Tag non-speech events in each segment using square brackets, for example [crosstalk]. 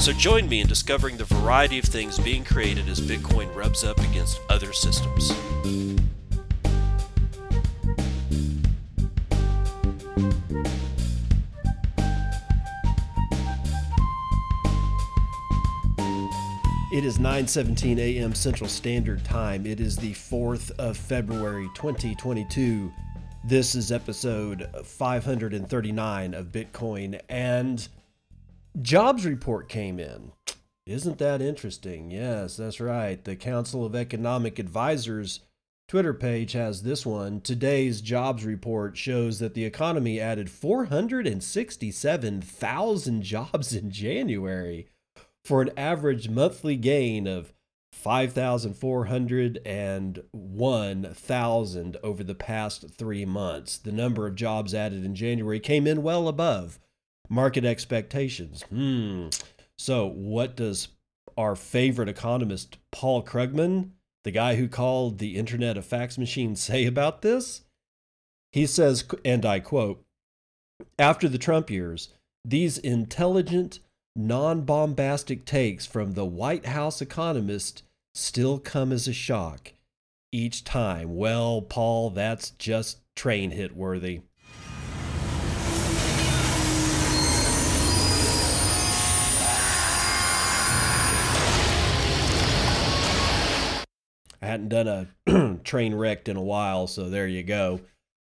So join me in discovering the variety of things being created as Bitcoin rubs up against other systems. It is 9:17 a.m. Central Standard Time. It is the 4th of February 2022. This is episode 539 of Bitcoin and jobs report came in. Isn't that interesting? Yes, that's right. The Council of Economic Advisors Twitter page has this one. Today's jobs report shows that the economy added 467,000 jobs in January for an average monthly gain of 5,401,000 over the past three months. The number of jobs added in January came in well above market expectations. Hmm. So, what does our favorite economist, Paul Krugman, the guy who called the internet a fax machine, [laughs] say about this? He says, and I quote, after the Trump years, these intelligent, non bombastic takes from the White House economist still come as a shock each time. Well, Paul, that's just train hit worthy. I hadn't done a [clears throat] train wrecked in a while, so there you go.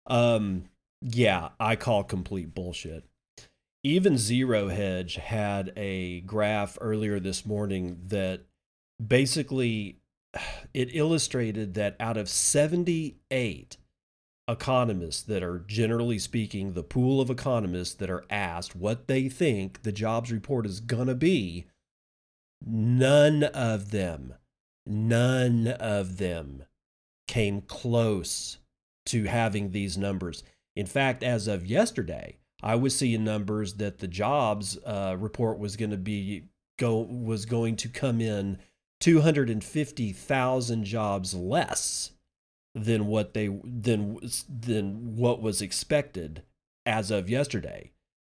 Um, yeah, I call complete bullshit. Even Zero Hedge had a graph earlier this morning that basically [sighs] it illustrated that out of 78 economists that are generally speaking the pool of economists that are asked what they think the jobs report is going to be none of them none of them came close to having these numbers. In fact, as of yesterday, I was seeing numbers that the jobs uh, report was going to be go was going to come in 250,000 jobs less than what they than than what was expected as of yesterday.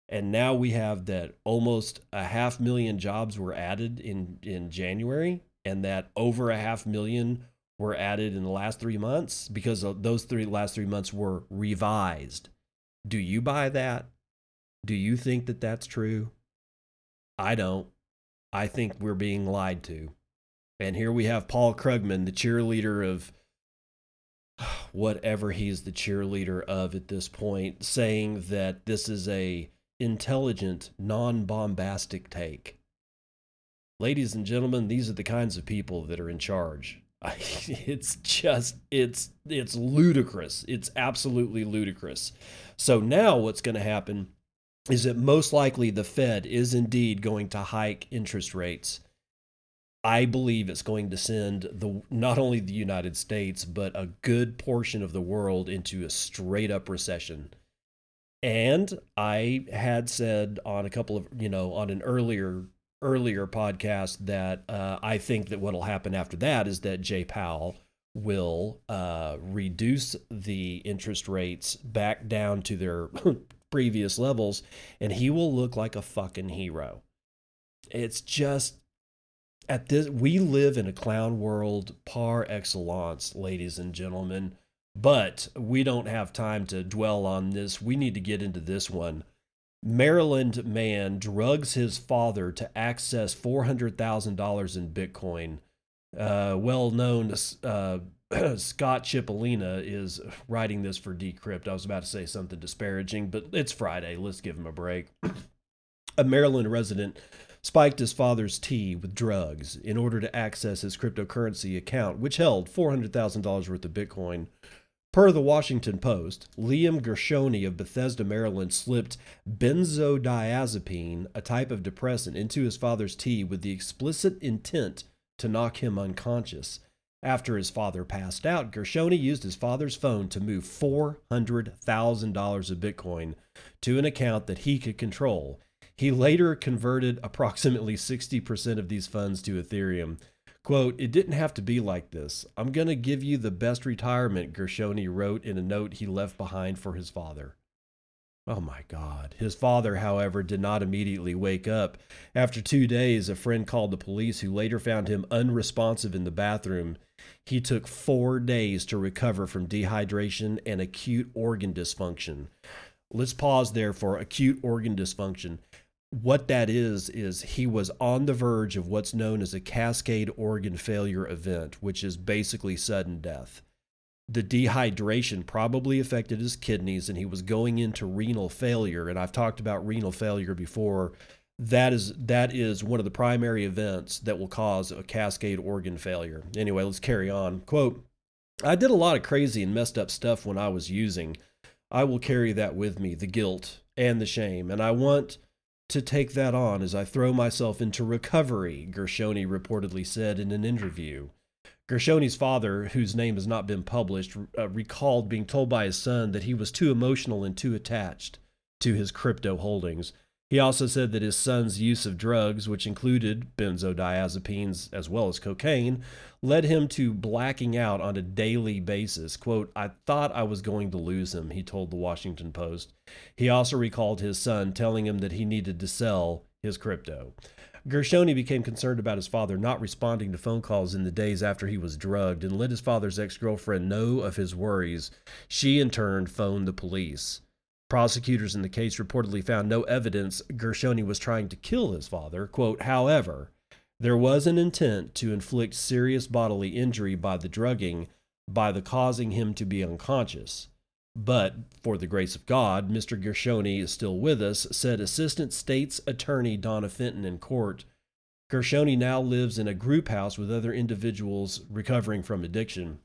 And now we have that almost a half million jobs were added in in January and that over a half million were added in the last three months because those three last three months were revised. Do you buy that? Do you think that that's true? I don't. I think we're being lied to. And here we have Paul Krugman, the cheerleader of [sighs] whatever he's the cheerleader of at this point, saying that this is a intelligent, non-bombastic take. Ladies and gentlemen, these are the kinds of people that are in charge. [laughs] It's just it's it's ludicrous. It's absolutely ludicrous. So now what's going to happen is that most likely the Fed is indeed going to hike interest rates. I believe it's going to send the not only the United States but a good portion of the world into a straight up recession. And I had said on a couple of, you know, on an earlier earlier podcast that uh, I think that what will happen after that is that Jay Powell will uh, reduce the interest rates back down to their [clears throat] previous levels, and he will look like a fucking hero. It's just at this we live in a clown world par excellence, ladies and gentlemen. But we don't have time to dwell on this. We need to get into this one. Maryland man drugs his father to access $400,000 in Bitcoin. Uh, well known uh, [clears throat] Scott Chipolina is writing this for Decrypt. I was about to say something disparaging, but it's Friday. Let's give him a break. [clears throat] a Maryland resident spiked his father's tea with drugs in order to access his cryptocurrency account, which held $400,000 worth of Bitcoin. Per the Washington Post, Liam Gershoni of Bethesda, Maryland, slipped benzodiazepine, a type of depressant, into his father's tea with the explicit intent to knock him unconscious. After his father passed out, Gershoni used his father's phone to move $400,000 of Bitcoin to an account that he could control. He later converted approximately 60% of these funds to Ethereum. Quote, it didn't have to be like this. I'm going to give you the best retirement, Gershoni wrote in a note he left behind for his father. Oh my God. His father, however, did not immediately wake up. After two days, a friend called the police who later found him unresponsive in the bathroom. He took four days to recover from dehydration and acute organ dysfunction. Let's pause there for acute organ dysfunction. What that is, is he was on the verge of what's known as a cascade organ failure event, which is basically sudden death the dehydration probably affected his kidneys and he was going into renal failure and I've talked about renal failure before that is that is one of the primary events that will cause a cascade organ failure. Anyway, let's carry on. Quote, I did a lot of crazy and messed up stuff when I was using. I will carry that with me, the guilt and the shame, and I want to take that on as I throw myself into recovery, Gershoni reportedly said in an interview. Gershoni's father, whose name has not been published, uh, recalled being told by his son that he was too emotional and too attached to his crypto holdings. He also said that his son's use of drugs, which included benzodiazepines as well as cocaine, led him to blacking out on a daily basis. Quote, I thought I was going to lose him, he told the Washington Post. He also recalled his son telling him that he needed to sell his crypto. Gershoni became concerned about his father not responding to phone calls in the days after he was drugged and let his father's ex girlfriend know of his worries. She, in turn, phoned the police. Prosecutors in the case reportedly found no evidence Gershoni was trying to kill his father. Quote, however, there was an intent to inflict serious bodily injury by the drugging by the causing him to be unconscious. But for the grace of God, Mr. Gershoni is still with us, said Assistant State's Attorney Donna Fenton in court. Gershoni now lives in a group house with other individuals recovering from addiction.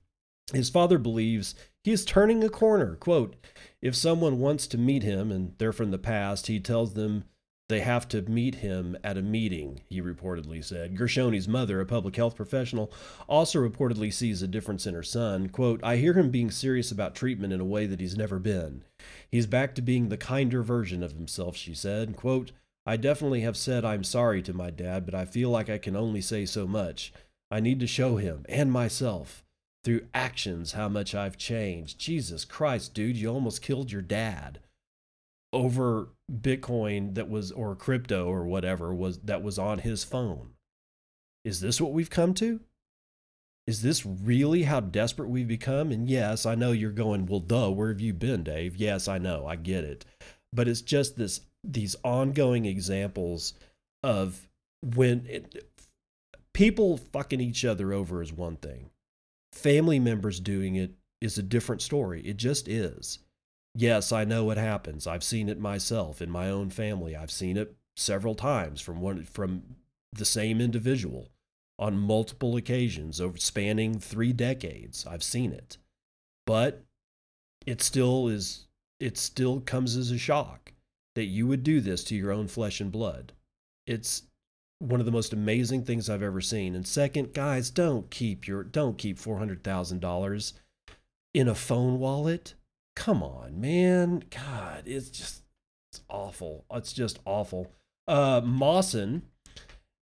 His father believes he is turning a corner. Quote, if someone wants to meet him and they're from the past, he tells them they have to meet him at a meeting, he reportedly said. Gershoni's mother, a public health professional, also reportedly sees a difference in her son. Quote, I hear him being serious about treatment in a way that he's never been. He's back to being the kinder version of himself, she said. Quote, I definitely have said I'm sorry to my dad, but I feel like I can only say so much. I need to show him and myself through actions how much I've changed. Jesus Christ, dude, you almost killed your dad over Bitcoin that was or crypto or whatever was that was on his phone. Is this what we've come to? Is this really how desperate we've become? And yes, I know you're going, well, duh, where have you been, Dave? Yes, I know, I get it. But it's just this these ongoing examples of when it, people fucking each other over is one thing. Family members doing it is a different story. It just is. Yes, I know what happens. I've seen it myself in my own family. I've seen it several times from one from the same individual on multiple occasions over spanning 3 decades. I've seen it. But it still is it still comes as a shock that you would do this to your own flesh and blood. It's one of the most amazing things I've ever seen. And second, guys, don't keep your don't keep $400,000 in a phone wallet come on, man. God, it's just it's awful. It's just awful. Uh, Mawson,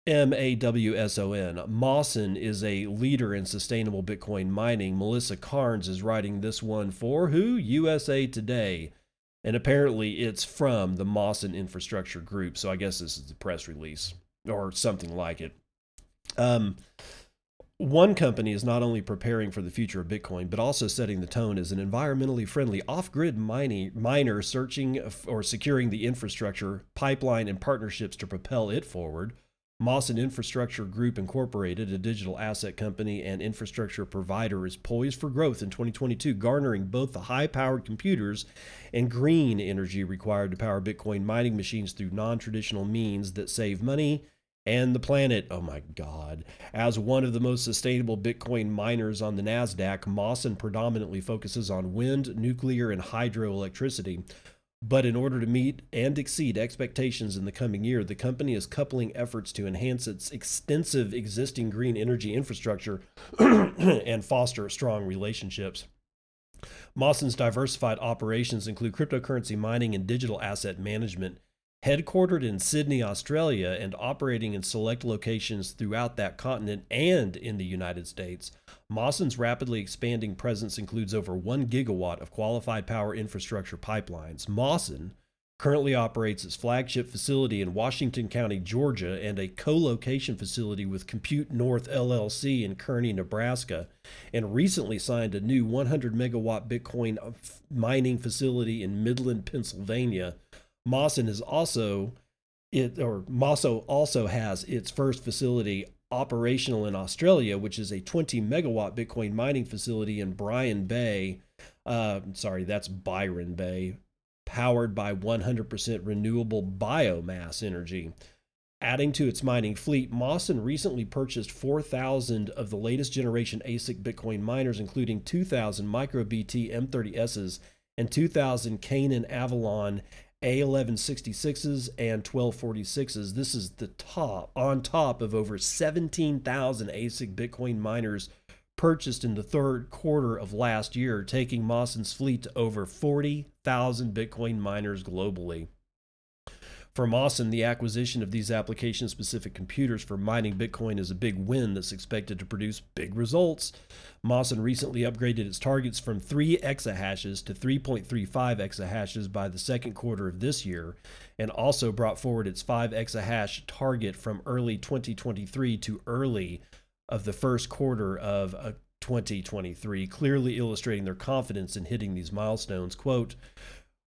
M A W S O N. Mawson is a leader in sustainable Bitcoin mining. Melissa Carnes is writing this one for who? USA Today. And apparently it's from the Mawson Infrastructure Group. So I guess this is the press release or something like it. Um, one company is not only preparing for the future of Bitcoin, but also setting the tone as an environmentally friendly off-grid mining, miner searching or securing the infrastructure, pipeline, and partnerships to propel it forward. Mawson Infrastructure Group Incorporated, a digital asset company and infrastructure provider, is poised for growth in 2022, garnering both the high powered computers and green energy required to power Bitcoin mining machines through non traditional means that save money and the planet. Oh my God. As one of the most sustainable Bitcoin miners on the NASDAQ, Mawson predominantly focuses on wind, nuclear, and hydroelectricity. But in order to meet and exceed expectations in the coming year, the company is coupling efforts to enhance its extensive existing green energy infrastructure [clears throat] and foster strong relationships. Mawson's diversified operations include cryptocurrency mining and digital asset management. Headquartered in Sydney, Australia, and operating in select locations throughout that continent and in the United States, Mawson's rapidly expanding presence includes over 1 gigawatt of qualified power infrastructure pipelines. Mawson currently operates its flagship facility in Washington County, Georgia, and a co location facility with Compute North LLC in Kearney, Nebraska, and recently signed a new 100 megawatt Bitcoin mining facility in Midland, Pennsylvania Mawson is also it or Mosso also has its first facility operational in Australia, which is a 20 megawatt Bitcoin mining facility in Byron Bay. Uh, sorry, that's Byron Bay, powered by 100% renewable biomass energy. Adding to its mining fleet, Mawson recently purchased 4,000 of the latest generation ASIC Bitcoin miners, including 2,000 MicroBT M30Ss and 2,000 Canaan Avalon a1166s and 1246s. This is the top, on top of over 17,000 ASIC Bitcoin miners purchased in the third quarter of last year, taking Mawson's fleet to over 40,000 Bitcoin miners globally. For Mawson, the acquisition of these application specific computers for mining Bitcoin is a big win that's expected to produce big results. Mawson recently upgraded its targets from 3 exahashes to 3.35 exahashes by the second quarter of this year, and also brought forward its 5 exahash target from early 2023 to early of the first quarter of uh, 2023, clearly illustrating their confidence in hitting these milestones. Quote,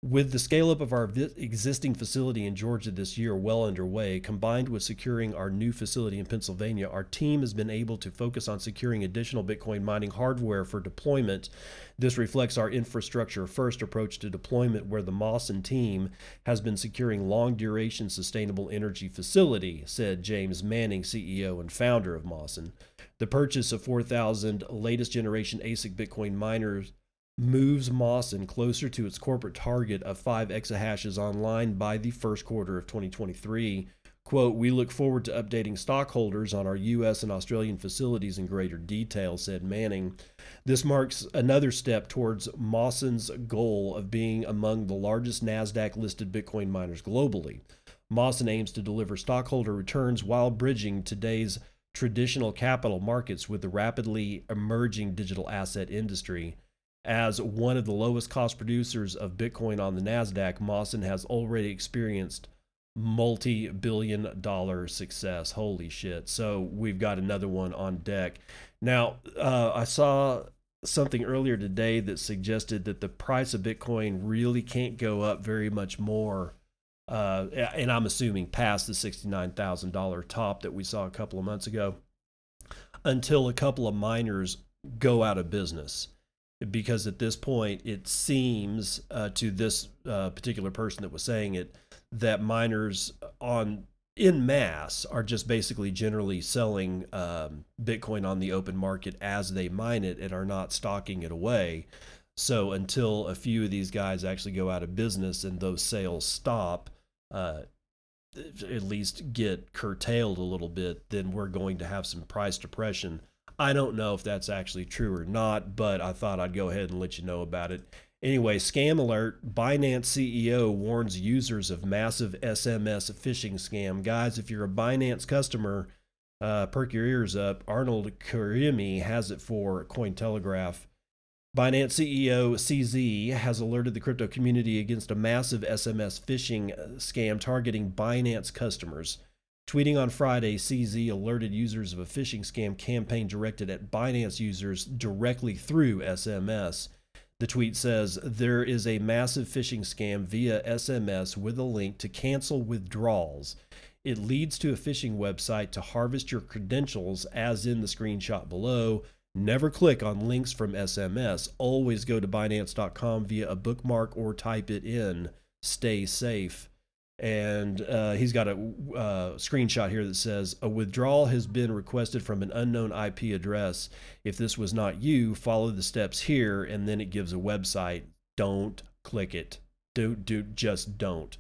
with the scale up of our existing facility in Georgia this year well underway, combined with securing our new facility in Pennsylvania, our team has been able to focus on securing additional Bitcoin mining hardware for deployment. This reflects our infrastructure first approach to deployment, where the Mawson team has been securing long duration sustainable energy facility, said James Manning, CEO and founder of Mawson. The purchase of 4,000 latest generation ASIC Bitcoin miners moves Mawson closer to its corporate target of 5 exahashes online by the first quarter of 2023. Quote, we look forward to updating stockholders on our U.S. and Australian facilities in greater detail, said Manning. This marks another step towards Mawson's goal of being among the largest NASDAQ listed Bitcoin miners globally. Mawson aims to deliver stockholder returns while bridging today's traditional capital markets with the rapidly emerging digital asset industry. As one of the lowest cost producers of Bitcoin on the NASDAQ, Mawson has already experienced multi billion dollar success. Holy shit. So we've got another one on deck. Now, uh, I saw something earlier today that suggested that the price of Bitcoin really can't go up very much more. Uh, and I'm assuming past the $69,000 top that we saw a couple of months ago until a couple of miners go out of business because at this point it seems uh, to this uh, particular person that was saying it that miners on in mass are just basically generally selling um, Bitcoin on the open market as they mine it and are not stocking it away. So until a few of these guys actually go out of business and those sales stop, uh, at least get curtailed a little bit, then we're going to have some price depression I don't know if that's actually true or not, but I thought I'd go ahead and let you know about it. Anyway, scam alert Binance CEO warns users of massive SMS phishing scam. Guys, if you're a Binance customer, uh, perk your ears up. Arnold Kirimi has it for Cointelegraph. Binance CEO CZ has alerted the crypto community against a massive SMS phishing uh, scam targeting Binance customers. Tweeting on Friday, CZ alerted users of a phishing scam campaign directed at Binance users directly through SMS. The tweet says there is a massive phishing scam via SMS with a link to cancel withdrawals. It leads to a phishing website to harvest your credentials, as in the screenshot below. Never click on links from SMS. Always go to Binance.com via a bookmark or type it in. Stay safe and uh, he's got a uh, screenshot here that says a withdrawal has been requested from an unknown IP address. If this was not you, follow the steps here, and then it gives a website. Don't click it. Do do just don't.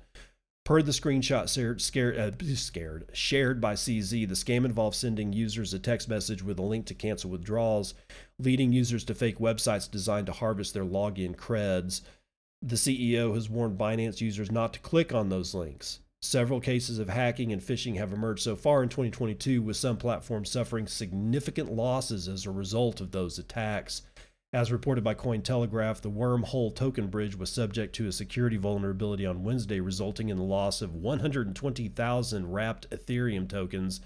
Per the screenshot scared, scared, uh, scared, shared by CZ, the scam involves sending users a text message with a link to cancel withdrawals, leading users to fake websites designed to harvest their login creds. The CEO has warned Binance users not to click on those links. Several cases of hacking and phishing have emerged so far in 2022, with some platforms suffering significant losses as a result of those attacks. As reported by Cointelegraph, the Wormhole token bridge was subject to a security vulnerability on Wednesday, resulting in the loss of 120,000 wrapped Ethereum tokens,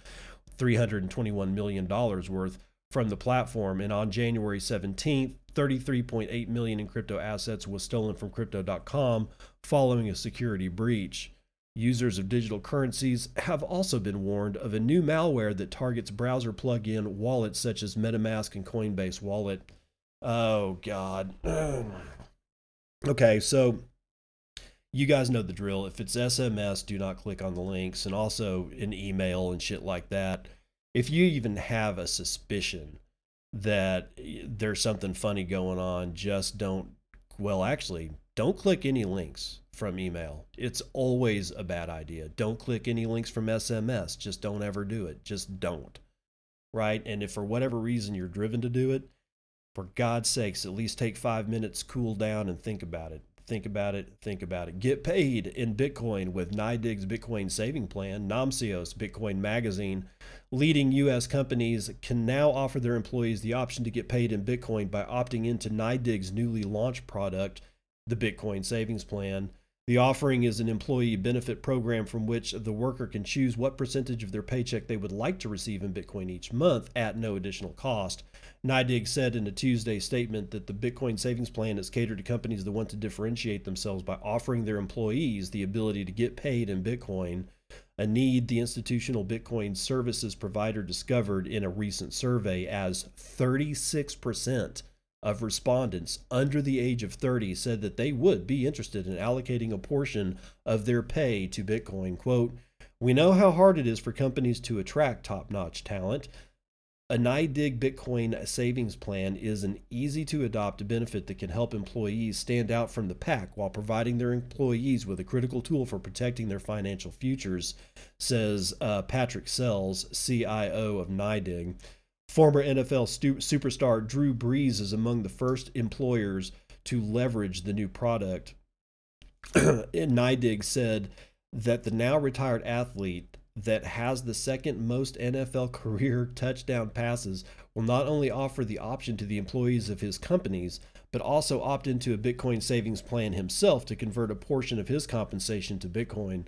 $321 million worth, from the platform. And on January 17th, 33.8 million in crypto assets was stolen from crypto.com following a security breach. Users of digital currencies have also been warned of a new malware that targets browser plug-in wallets such as MetaMask and Coinbase Wallet. Oh God. [clears throat] okay, so you guys know the drill. If it's SMS, do not click on the links, and also in email and shit like that. If you even have a suspicion that there's something funny going on, just don't. Well, actually, don't click any links from email. It's always a bad idea. Don't click any links from SMS. Just don't ever do it. Just don't. Right? And if for whatever reason you're driven to do it, for God's sakes, at least take five minutes, cool down, and think about it. Think about it. Think about it. Get paid in Bitcoin with NYDIG's Bitcoin saving plan. Namcios Bitcoin Magazine. Leading U.S. companies can now offer their employees the option to get paid in Bitcoin by opting into NYDIG's newly launched product, the Bitcoin Savings Plan. The offering is an employee benefit program from which the worker can choose what percentage of their paycheck they would like to receive in Bitcoin each month at no additional cost. NYDIG said in a Tuesday statement that the Bitcoin savings plan is catered to companies that want to differentiate themselves by offering their employees the ability to get paid in Bitcoin, a need the institutional Bitcoin services provider discovered in a recent survey as 36% of respondents under the age of 30 said that they would be interested in allocating a portion of their pay to Bitcoin. Quote, we know how hard it is for companies to attract top notch talent. A NYDIG Bitcoin savings plan is an easy to adopt benefit that can help employees stand out from the pack while providing their employees with a critical tool for protecting their financial futures, says uh, Patrick Sells, CIO of NYDIG. Former NFL stu- superstar Drew Brees is among the first employers to leverage the new product. [clears throat] NYDIG said that the now retired athlete that has the second most NFL [laughs] career touchdown passes will not only offer the option to the employees of his companies, but also opt into a Bitcoin savings plan himself to convert a portion of his compensation to Bitcoin.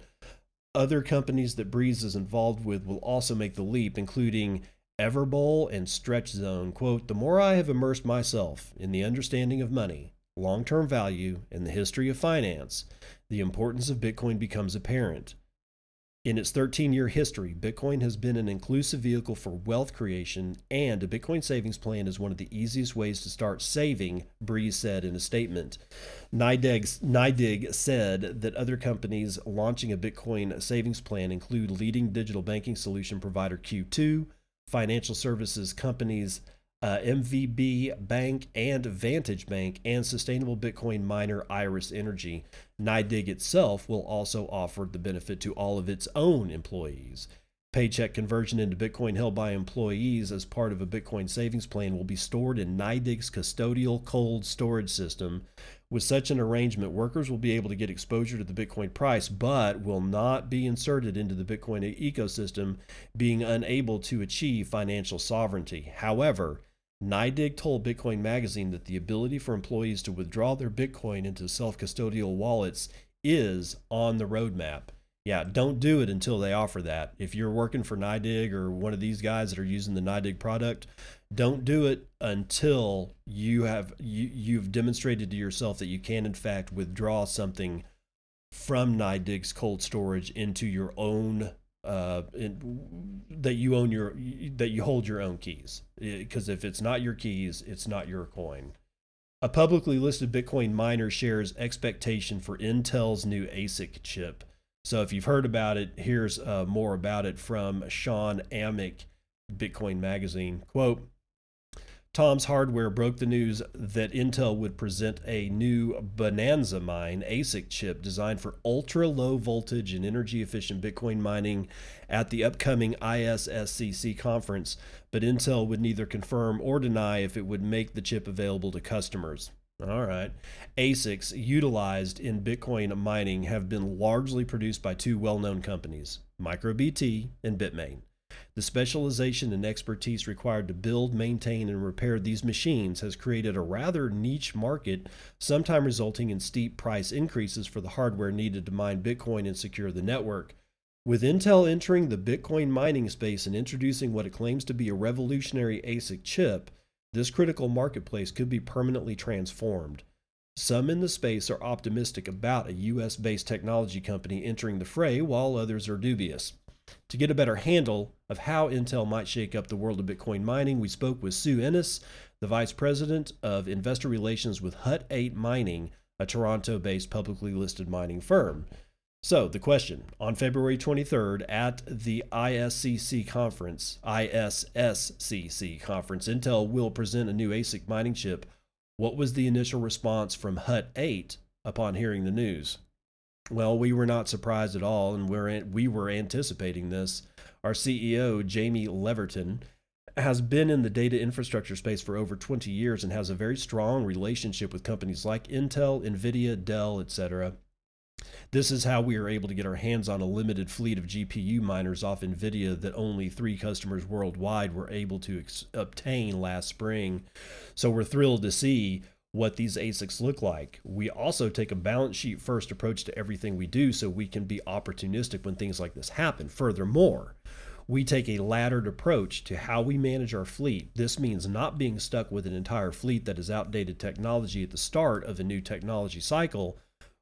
Other companies that Brees is involved with will also make the leap, including Everbowl and Stretch Zone, quote, the more I have immersed myself in the understanding of money, long term value, and the history of finance, the importance of Bitcoin becomes apparent. In its 13 year history, Bitcoin has been an inclusive vehicle for wealth creation, and a Bitcoin savings plan is one of the easiest ways to start saving, Brees said in a statement. NYDIG said that other companies launching a Bitcoin savings plan include leading digital banking solution provider Q2, financial services companies uh, MVB Bank and Vantage Bank and sustainable Bitcoin miner Iris Energy. NYDIG itself will also offer the benefit to all of its own employees. Paycheck conversion into Bitcoin held by employees as part of a Bitcoin savings plan will be stored in NYDIG's custodial cold storage system, with such an arrangement, workers will be able to get exposure to the Bitcoin price, but will not be inserted into the Bitcoin ecosystem, being unable to achieve financial sovereignty. However, NYDIG told Bitcoin Magazine that the ability for employees to withdraw their Bitcoin into self custodial wallets is on the roadmap. Yeah, don't do it until they offer that. If you're working for NYDIG or one of these guys that are using the NYDIG product, don't do it until you have you, you've demonstrated to yourself that you can in fact withdraw something from NYDIG's cold storage into your own uh, in, that you own your that you hold your own keys. Because if it's not your keys it's not your coin. A publicly listed bitcoin miner shares expectation for intel's new asic chip. So if you've heard about it here's uh, more about it from sean amick bitcoin magazine. Quote Tom's Hardware broke the news that Intel would present a new Bonanza Mine ASIC chip designed for ultra low voltage and energy efficient Bitcoin mining at the upcoming ISSCC conference, but Intel would neither confirm or deny if it would make the chip available to customers. All right. ASICs utilized in Bitcoin mining have been largely produced by two well known companies, MicroBT and Bitmain. The specialization and expertise required to build, maintain, and repair these machines has created a rather niche market, sometimes resulting in steep price increases for the hardware needed to mine Bitcoin and secure the network. With Intel entering the Bitcoin mining space and introducing what it claims to be a revolutionary ASIC chip, this critical marketplace could be permanently transformed. Some in the space are optimistic about a US based technology company entering the fray, while others are dubious. To get a better handle of how Intel might shake up the world of Bitcoin mining, we spoke with Sue Ennis, the Vice President of Investor Relations with Hut 8 Mining, a Toronto based publicly listed mining firm. So, the question on February 23rd at the ISCC conference, ISSCC conference, Intel will present a new ASIC mining chip. What was the initial response from Hut 8 upon hearing the news? Well, we were not surprised at all, and we're, we were anticipating this. Our CEO, Jamie Leverton, has been in the data infrastructure space for over 20 years and has a very strong relationship with companies like Intel, Nvidia, Dell, etc. This is how we are able to get our hands on a limited fleet of GPU miners off NVIDIA that only three customers worldwide were able to ex- obtain last spring. So we're thrilled to see what these ASICs look like. We also take a balance sheet first approach to everything we do so we can be opportunistic when things like this happen. Furthermore, we take a laddered approach to how we manage our fleet. This means not being stuck with an entire fleet that is outdated technology at the start of a new technology cycle,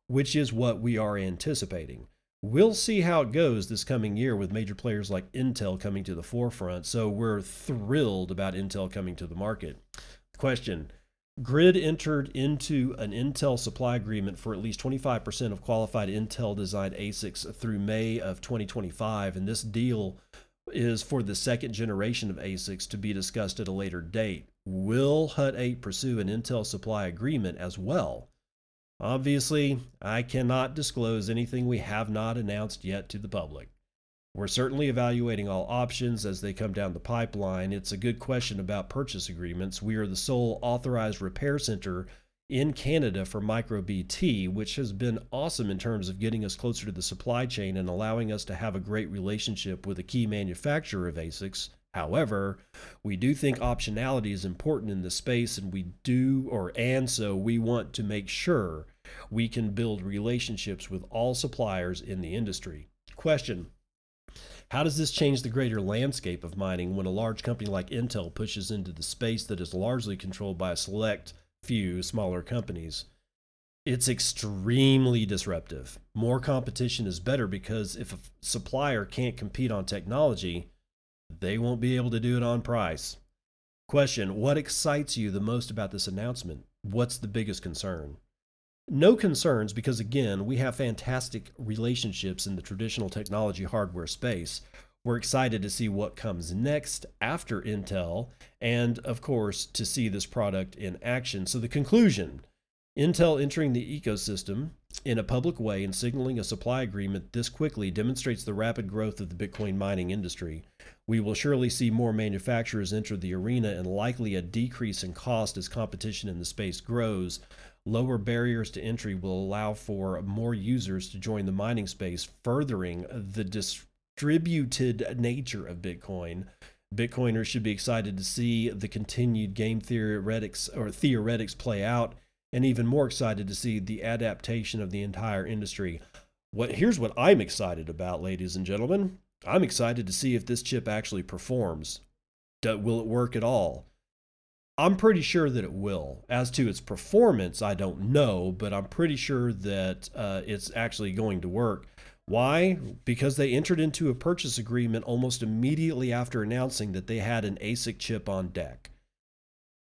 which is what we are anticipating. We'll see how it goes this coming year with major players like Intel coming to the forefront, so we're thrilled about Intel coming to the market. Question GRIID entered into an Intel supply agreement for at least 25% of qualified Intel designed ASICs through May of 2025, and this deal is for the second generation of ASICs to be discussed at a later date. Will Hut 8 pursue an Intel supply agreement as well? Obviously, I cannot disclose anything we have not announced yet to the public. We're certainly evaluating all options as they come down the pipeline. It's a good question about purchase agreements. We are the sole authorized repair center in Canada for MicroBT, which has been awesome in terms of getting us closer to the supply chain and allowing us to have a great relationship with a key manufacturer of ASICs. However, we do think optionality is important in this space and we do or and so we want to make sure we can build relationships with all suppliers in the industry. Question how does this change the greater landscape of mining when a large company like Intel pushes into the space that is largely controlled by a select few smaller companies? It's extremely disruptive. More competition is better because if a supplier can't compete on technology, they won't be able to do it on price. Question What excites you the most about this announcement? What's the biggest concern? No concerns because, again, we have fantastic relationships in the traditional technology hardware space. We're excited to see what comes next after Intel, and of course, to see this product in action. So, the conclusion Intel entering the ecosystem in a public way and signaling a supply agreement this quickly demonstrates the rapid growth of the Bitcoin mining industry. We will surely see more manufacturers enter the arena and likely a decrease in cost as competition in the space grows. Lower barriers to entry will allow for more users to join the mining space, furthering the distributed nature of Bitcoin. Bitcoiners should be excited to see the continued game theoretics or theoretics play out, and even more excited to see the adaptation of the entire industry. What here's what I'm excited about, ladies and gentlemen. I'm excited to see if this chip actually performs. will it work at all? I'm pretty sure that it will. As to its performance, I don't know, but I'm pretty sure that uh, it's actually going to work. Why? Because they entered into a purchase agreement almost immediately after announcing that they had an ASIC chip on deck.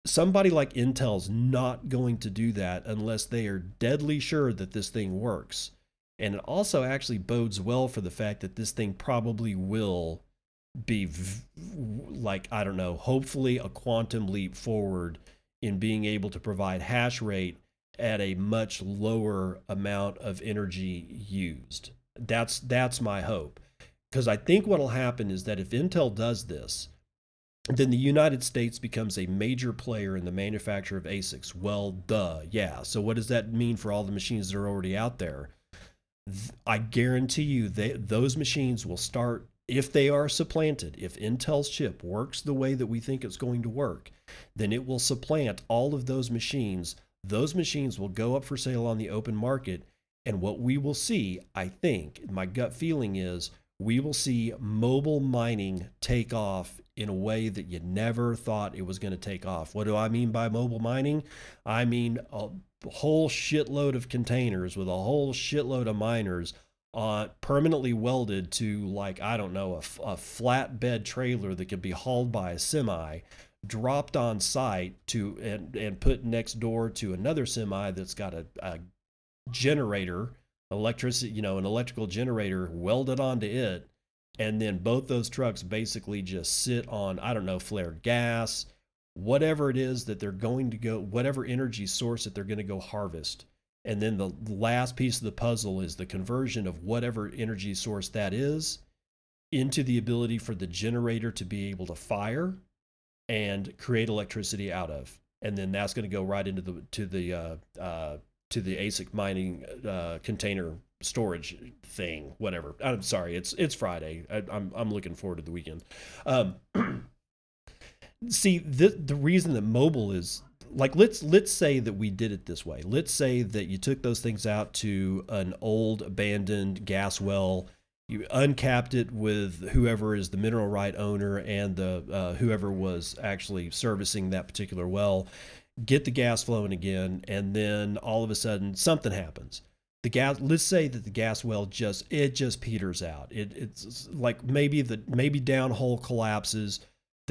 Somebody like Intel's not going to do that unless they are deadly sure that this thing works. And it also actually bodes well for the fact that this thing probably will be v- like I don't know, hopefully a quantum leap forward in being able to provide hash rate at a much lower amount of energy used. That's that's my hope. Because I think what'll happen is that if Intel does this, then the United States becomes a major player in the manufacture of ASICs. Well, duh, yeah. So what does that mean for all the machines that are already out there? I guarantee you that those machines will start if they are supplanted. If Intel's chip works the way that we think it's going to work, then it will supplant all of those machines. Those machines will go up for sale on the open market. And what we will see, I think, my gut feeling is we will see mobile mining take off in a way that you never thought it was going to take off. What do I mean by mobile mining? I mean a whole shitload of containers with a whole shitload of miners uh, permanently welded to like I don't know a, a flatbed trailer that could be hauled by a semi, dropped on site to and and put next door to another semi that's got a, a generator, electricity, you know, an electrical generator welded onto it, and then both those trucks basically just sit on I don't know flared gas, whatever it is that they're going to go, whatever energy source that they're going to go harvest and then the last piece of the puzzle is the conversion of whatever energy source that is into the ability for the generator to be able to fire and create electricity out of. And then that's going to go right into the to the uh, uh, to the ASIC mining uh, container storage thing, whatever. I'm sorry, it's it's Friday. I, am I'm, I'm looking forward to the weekend. Um, [clears throat] see, the the reason that mobile is like let's let's say that we did it this way. Let's say that you took those things out to an old abandoned gas well, you uncapped it with whoever is the mineral right owner and the uh, whoever was actually servicing that particular well, get the gas flowing again, and then all of a sudden something happens. The gas. Let's say that the gas well just it just peters out. It, it's like maybe the maybe downhole collapses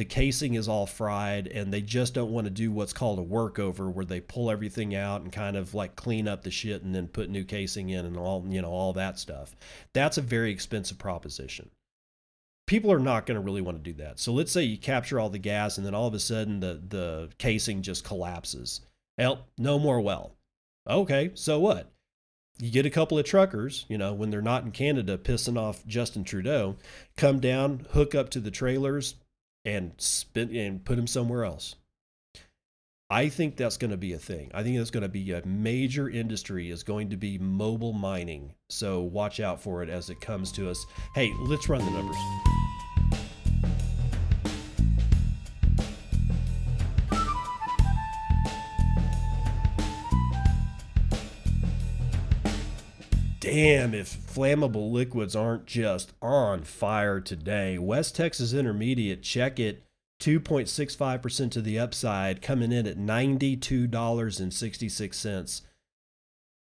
the casing is all fried and they just don't want to do what's called a workover where they pull everything out and kind of like clean up the shit and then put new casing in and all you know all that stuff. That's a very expensive proposition. People are not going to really want to do that. So let's say you capture all the gas and then all of a sudden the the casing just collapses. Hell no more well. Okay so what you get a couple of truckers, you know, when they're not in Canada pissing off Justin Trudeau, come down, hook up to the trailers, and spin and put them somewhere else. I think that's going to be a thing. I think that's going to be a major industry is going to be mobile mining. So watch out for it as it comes to us. Hey, let's run the numbers. Damn if flammable liquids aren't just on fire today. West Texas Intermediate, check it. 2.65% to the upside, coming in at $92.66.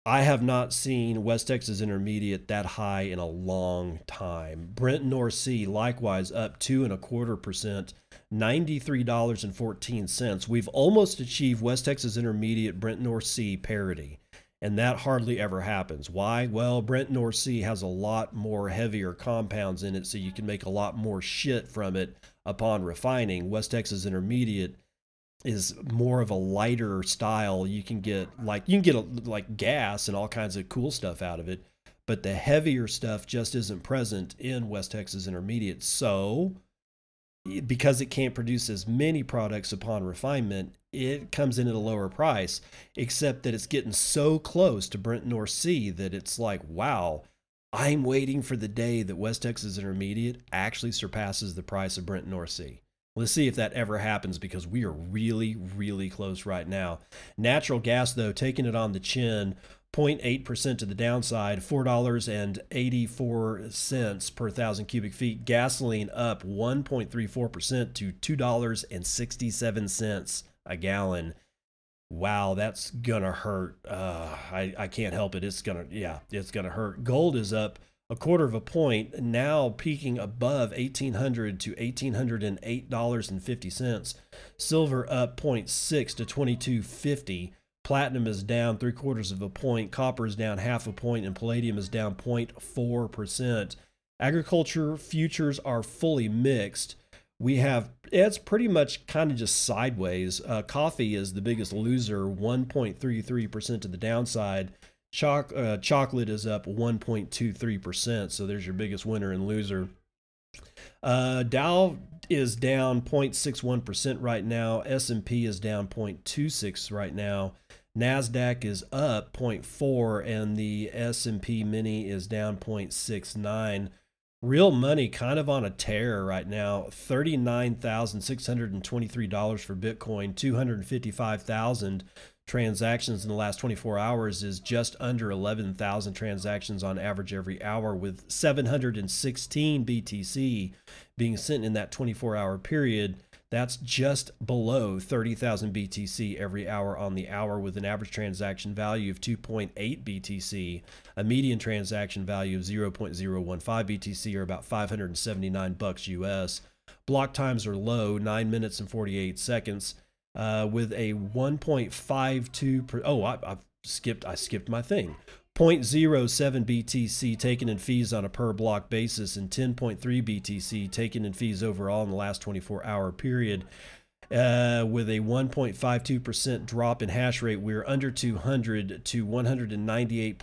I have not seen West Texas Intermediate that high in a long time. Brent North Sea, likewise, up two and a quarter percent, $93.14. We've almost achieved West Texas Intermediate Brent North Sea parity and that hardly ever happens. Why? Well, Brent North Sea has a lot more heavier compounds in it, so you can make a lot more shit from it upon refining. West Texas Intermediate is more of a lighter style. You can get like you can get a, like gas and all kinds of cool stuff out of it, but the heavier stuff just isn't present in West Texas Intermediate. So, because it can't produce as many products upon refinement, it comes in at a lower price, except that it's getting so close to Brent North Sea that it's like, wow, I'm waiting for the day that West Texas Intermediate actually surpasses the price of Brent North Sea. Let's see if that ever happens because we are really, really close right now. Natural gas, though, taking it on the chin, 0.8% to the downside, $4.84 per thousand cubic feet. Gasoline up 1.34% to $2.67 a gallon. Wow, that's gonna hurt. Uh, I I can't help it. It's gonna yeah, it's gonna hurt. Gold is up a quarter of a point, now peaking above 1,800 to eighteen hundred and eight dollars and fifty cents. Silver up 0.6 to twenty two fifty. Platinum is down three quarters of a point. Copper is down half a point, and palladium is down 0.4 percent. Agriculture futures are fully mixed. We have it's pretty much kind of just sideways. Uh, coffee is the biggest loser, 1.33% to the downside. Choc- uh, chocolate is up 1.23%. So there's your biggest winner and loser. Uh, Dow is down 0.61% right now. S&P is down 0.26 right now. Nasdaq is up 0.4 and the S&P mini is down 0.69. Real money kind of on a tear right now. $39,623 for Bitcoin, 255,000 transactions in the last 24 hours is just under 11,000 transactions on average every hour, with 716 BTC being sent in that 24 hour period. That's just below 30,000 BTC every hour on the hour, with an average transaction value of 2.8 BTC, a median transaction value of 0.015 BTC, or about 579 bucks US. Block times are low, 9 minutes and 48 seconds, uh, with a 1.52 per. Oh, I, I've skipped. I skipped my thing. 0.07 BTC taken in fees on a per block basis and 10.3 BTC taken in fees overall in the last 24 hour period. Uh, with a 1.52% drop in hash rate, we're under 200 to 198.2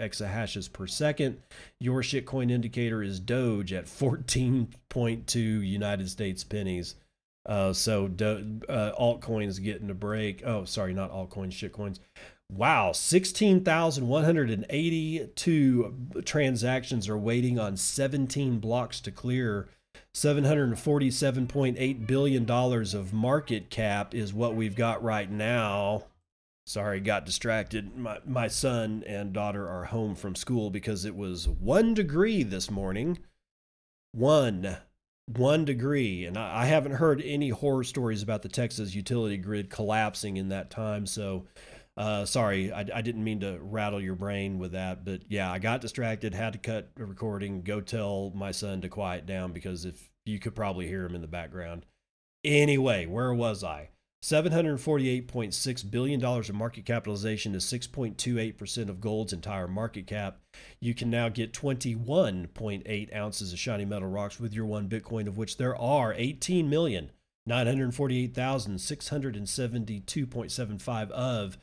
exahashes per second. Your shitcoin indicator is Doge at 14.2 United States pennies. Uh, so do, uh, altcoins getting a break. Oh, sorry, not altcoins, shitcoins. Wow, 16,182 transactions are waiting on 17 blocks to clear. $747.8 billion of market cap is what we've got right now. Sorry, got distracted. My, my son and daughter are home from school because it was one degree this morning. One. One degree. And I, I haven't heard any horror stories about the Texas utility grid collapsing in that time. So uh, sorry, I, I, didn't mean to rattle your brain with that, but yeah, I got distracted, had to cut a recording, go tell my son to quiet down because if you could probably hear him in the background. Anyway, where was I? $748.6 billion of market capitalization is 6.28% of gold's entire market cap. You can now get 21.8 ounces of shiny metal rocks with your one Bitcoin, of which there are 18 million. 948,672.75 of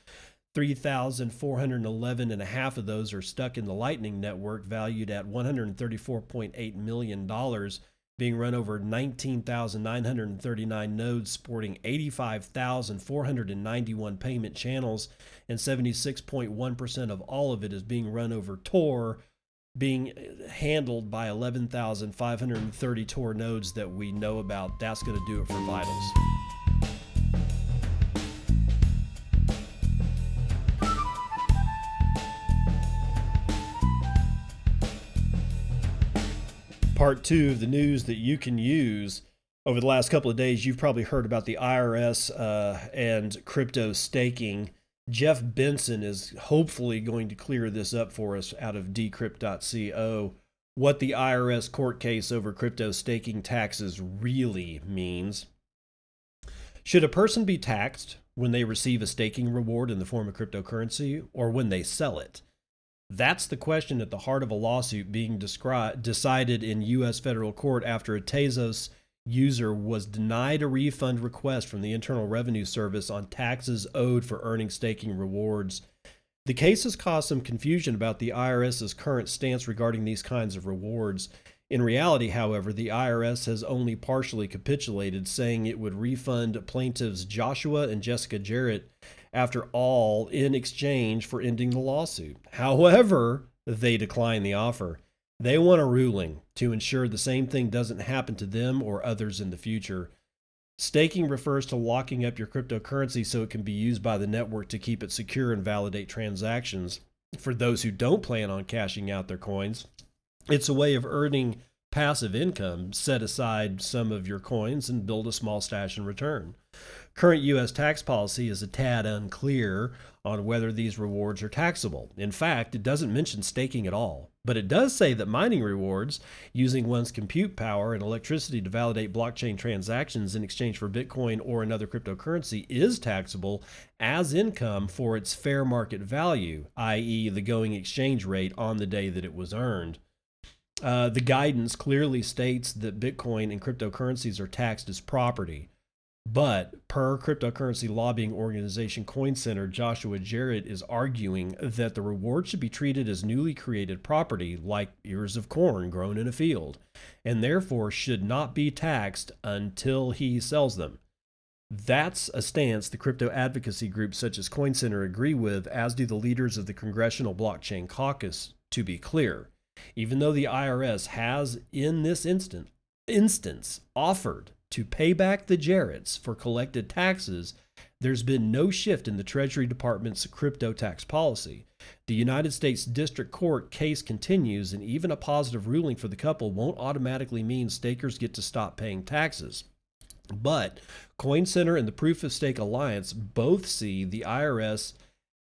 3,411 and a half of those are stuck in the Lightning Network, valued at $134.8 million, being run over 19,939 nodes, sporting 85,491 payment channels, and 76.1% of all of it is being run over Tor, being handled by 11,530 Tor nodes that we know about. That's going to do it for vitals. Part two of the news that you can use over the last couple of days. You've probably heard about the IRS uh, and crypto staking Jeff Benson is hopefully going to clear this up for us out of decrypt.co what the IRS court case over crypto staking taxes really means. Should a person be taxed when they receive a staking reward in the form of cryptocurrency or when they sell it? That's the question at the heart of a lawsuit being descri- decided in U.S. federal court after a Tezos user was denied a refund request from the Internal Revenue Service on taxes owed for earning staking rewards. The case has caused some confusion about the IRS's current stance regarding these kinds of rewards. In reality, however, the IRS has only partially capitulated, saying it would refund plaintiffs Joshua and Jessica Jarrett after all in exchange for ending the lawsuit. However, they declined the offer. They want a ruling to ensure the same thing doesn't happen to them or others in the future. Staking refers to locking up your cryptocurrency so it can be used by the network to keep it secure and validate transactions. For those who don't plan on cashing out their coins, it's a way of earning passive income. Set aside some of your coins and build a small stash in return. Current U.S. tax policy is a tad unclear on whether these rewards are taxable. In fact, it doesn't mention staking at all, but it does say that mining rewards, using one's compute power and electricity to validate blockchain transactions in exchange for Bitcoin or another cryptocurrency, is taxable as income for its fair market value, i.e., the going exchange rate on the day that it was earned. Uh, the guidance clearly states that Bitcoin and cryptocurrencies are taxed as property. But per cryptocurrency lobbying organization Coin Center, Joshua Jarrett is arguing that the reward should be treated as newly created property, like ears of corn grown in a field, and therefore should not be taxed until he sells them. That's a stance the crypto advocacy groups such as Coin Center agree with, as do the leaders of the Congressional Blockchain Caucus, to be clear. Even though the IRS has, in this instant, instance, offered to pay back the Jarretts for collected taxes, there's been no shift in the Treasury Department's crypto tax policy. The United States District Court case continues, and even a positive ruling for the couple won't automatically mean stakers get to stop paying taxes. But Coin Center and the Proof of Stake Alliance both see the IRS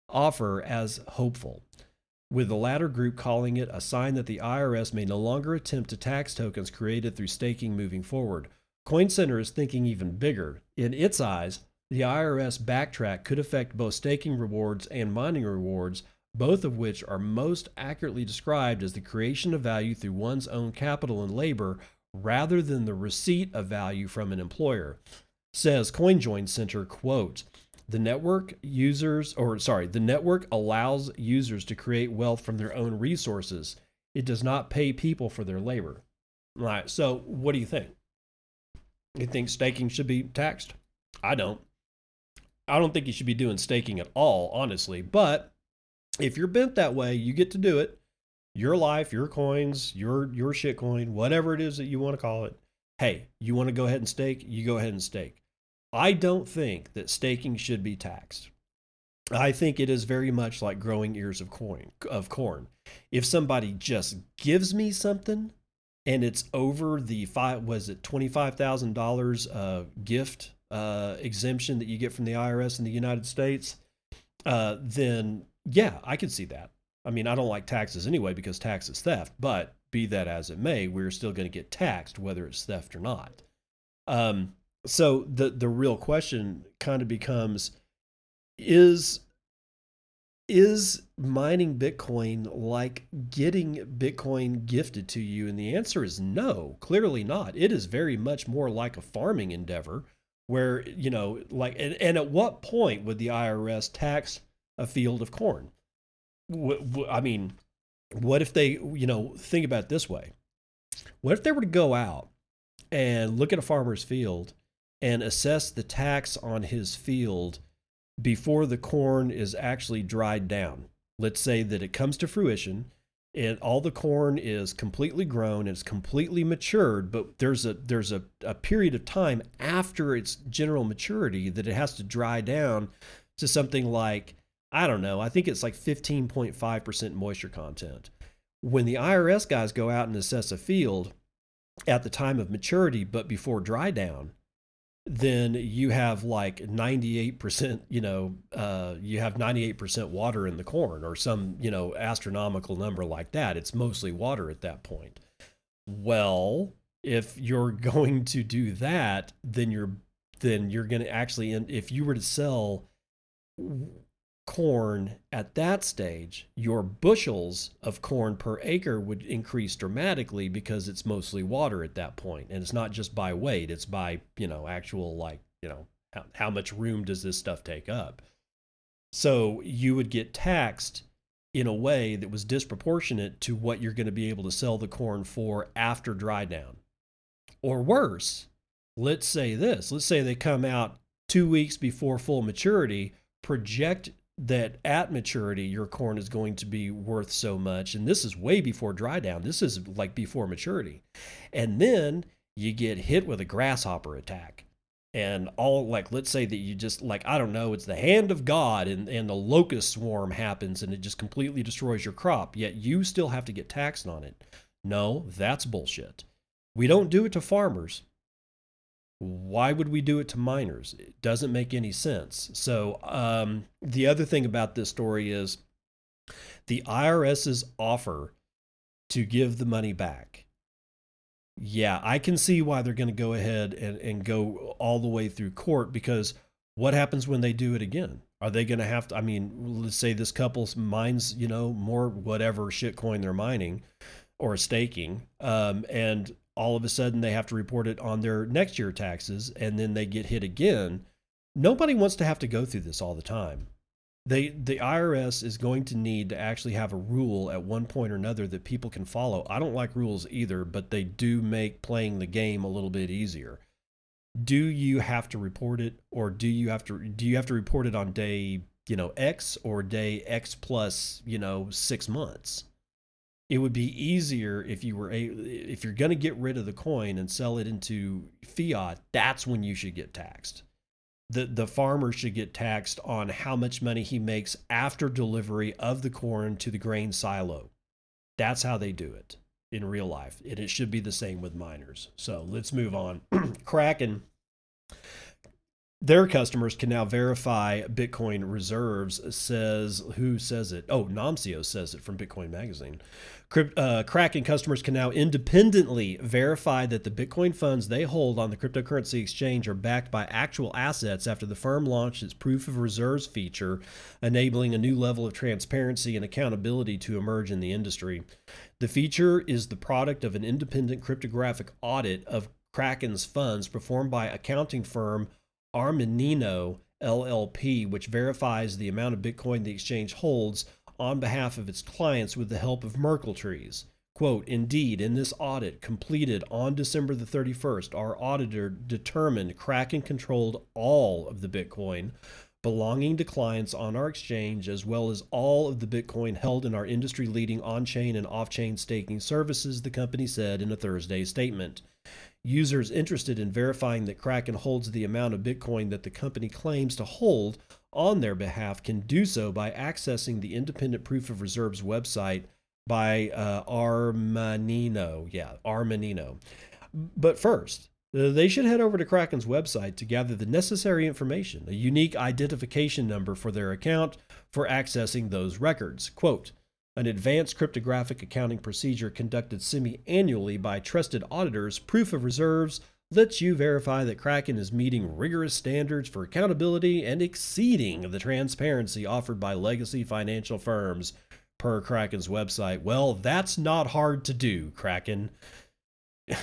offer as hopeful, with the latter group calling it a sign that the IRS may no longer attempt to tax tokens created through staking moving forward. Coin Center is thinking even bigger. In its eyes, the IRS backtrack could affect both staking rewards and mining rewards, both of which are most accurately described as the creation of value through one's own capital and labor rather than the receipt of value from an employer. Says CoinJoin Center, quote, the network users or sorry, the network allows users to create wealth from their own resources. It does not pay people for their labor. All right. So, what do you think? You think staking should be taxed? I don't. I don't think you should be doing staking at all, honestly. But if you're bent that way, you get to do it. Your life, your coins, your your shitcoin, whatever it is that you want to call it. Hey, you want to go ahead and stake? You go ahead and stake. I don't think that staking should be taxed. I think it is very much like growing ears of corn. Of corn. If somebody just gives me something and it's over the five was it twenty five thousand uh, dollars gift uh, exemption that you get from the IRS in the United States, uh, then yeah, I could see that. I mean, I don't like taxes anyway because tax is theft, but be that as it may, we're still going to get taxed whether it's theft or not. Um, so the the real question kind of becomes: Is is mining Bitcoin like getting Bitcoin gifted to you? And the answer is no, clearly not. It is very much more like a farming endeavor where, you know, like, and, and at what point would the IRS tax a field of corn? I mean, what if they, you know, think about this way? What if they were to go out and look at a farmer's field and assess the tax on his field before the corn is actually dried down. Let's say that it comes to fruition and all the corn is completely grown it's completely matured, but there's a there's a, a period of time after its general maturity that it has to dry down to something like, I don't know, I think it's like 15.5% moisture content. When the IRS guys go out and assess a field at the time of maturity, but before dry down, then you have like 98%, you know, uh, you have 98% water in the corn or some, you know, astronomical number like that. It's mostly water at that point. Well, if you're [laughs] going to do that, then you're then you're going to actually if you were to sell corn at that stage, your bushels of corn per acre would increase dramatically because it's mostly water at that point. And it's not just by weight, it's by, you know, actual, like, you know, how, how much room does this stuff take up? So you would get taxed in a way that was disproportionate to what you're going to be able to sell the corn for after dry down. Or worse, let's say this let's say they come out two weeks before full maturity, project that at maturity your corn is going to be worth so much. And this is way before dry down. This is like before maturity. And then you get hit with a grasshopper attack. And all like let's say that you just like i don't know it's the hand of god and, and the locust swarm happens and it just completely destroys your crop yet you still have to get taxed on it. No that's bullshit. We don't do it to farmers why would we do it to miners? It doesn't make any sense. So, um, the other thing about this story is the IRS's offer to give the money back. Yeah, I can see why they're going to go ahead and, and go all the way through court because what happens when they do it again? Are they going to have to? I mean, let's say this couple's mines, you know, more whatever shitcoin they're mining or staking, um, and all of a sudden they have to report it on their next year taxes, and then they get hit again. Nobody wants to have to go through this all the time. They, the IRS is going to need to actually have a rule at one point or another that people can follow. I don't like rules either, but they do make playing the game a little bit easier. Do you have to report it, or do you have to do you have to report it on day you know X or day X plus you know six months? It would be easier if you were a if you're going to get rid of the coin and sell it into fiat that's when you should get taxed. The the farmer should get taxed on how much money he makes after delivery of the corn to the grain silo. That's how they do it in real life and it should be the same with miners. So let's move on. [clears throat] Kraken their customers can now verify Bitcoin reserves. Says who says it? Oh, Namcio says it from Bitcoin Magazine. Uh, Kraken customers can now independently verify that the Bitcoin funds they hold on the cryptocurrency exchange are backed by actual assets after the firm launched its proof of reserves feature, enabling a new level of transparency and accountability to emerge in the industry. The feature is the product of an independent cryptographic audit of Kraken's funds performed by accounting firm Armanino LLP, which verifies the amount of Bitcoin the exchange holds on behalf of its clients with the help of Merkle trees. Quote, indeed, in this audit completed on December the 31st, our auditor determined Kraken controlled all of the Bitcoin belonging to clients on our exchange, as well as all of the Bitcoin held in our industry leading on chain and off chain staking services, the company said in a Thursday statement. Users interested in verifying that Kraken holds the amount of Bitcoin that the company claims to hold on their behalf can do so by accessing the Independent Proof of Reserves website by uh, Armanino. Yeah, Armanino. But first, uh, they should head over to Kraken's website to gather the necessary information, a unique identification number for their account for accessing those records. Quote, an advanced cryptographic accounting procedure conducted semi annually by trusted auditors, proof of reserves, lets you verify that Kraken is meeting rigorous standards for accountability and exceeding the transparency offered by legacy financial firms, per Kraken's website. Well, that's not hard to do, Kraken. [laughs]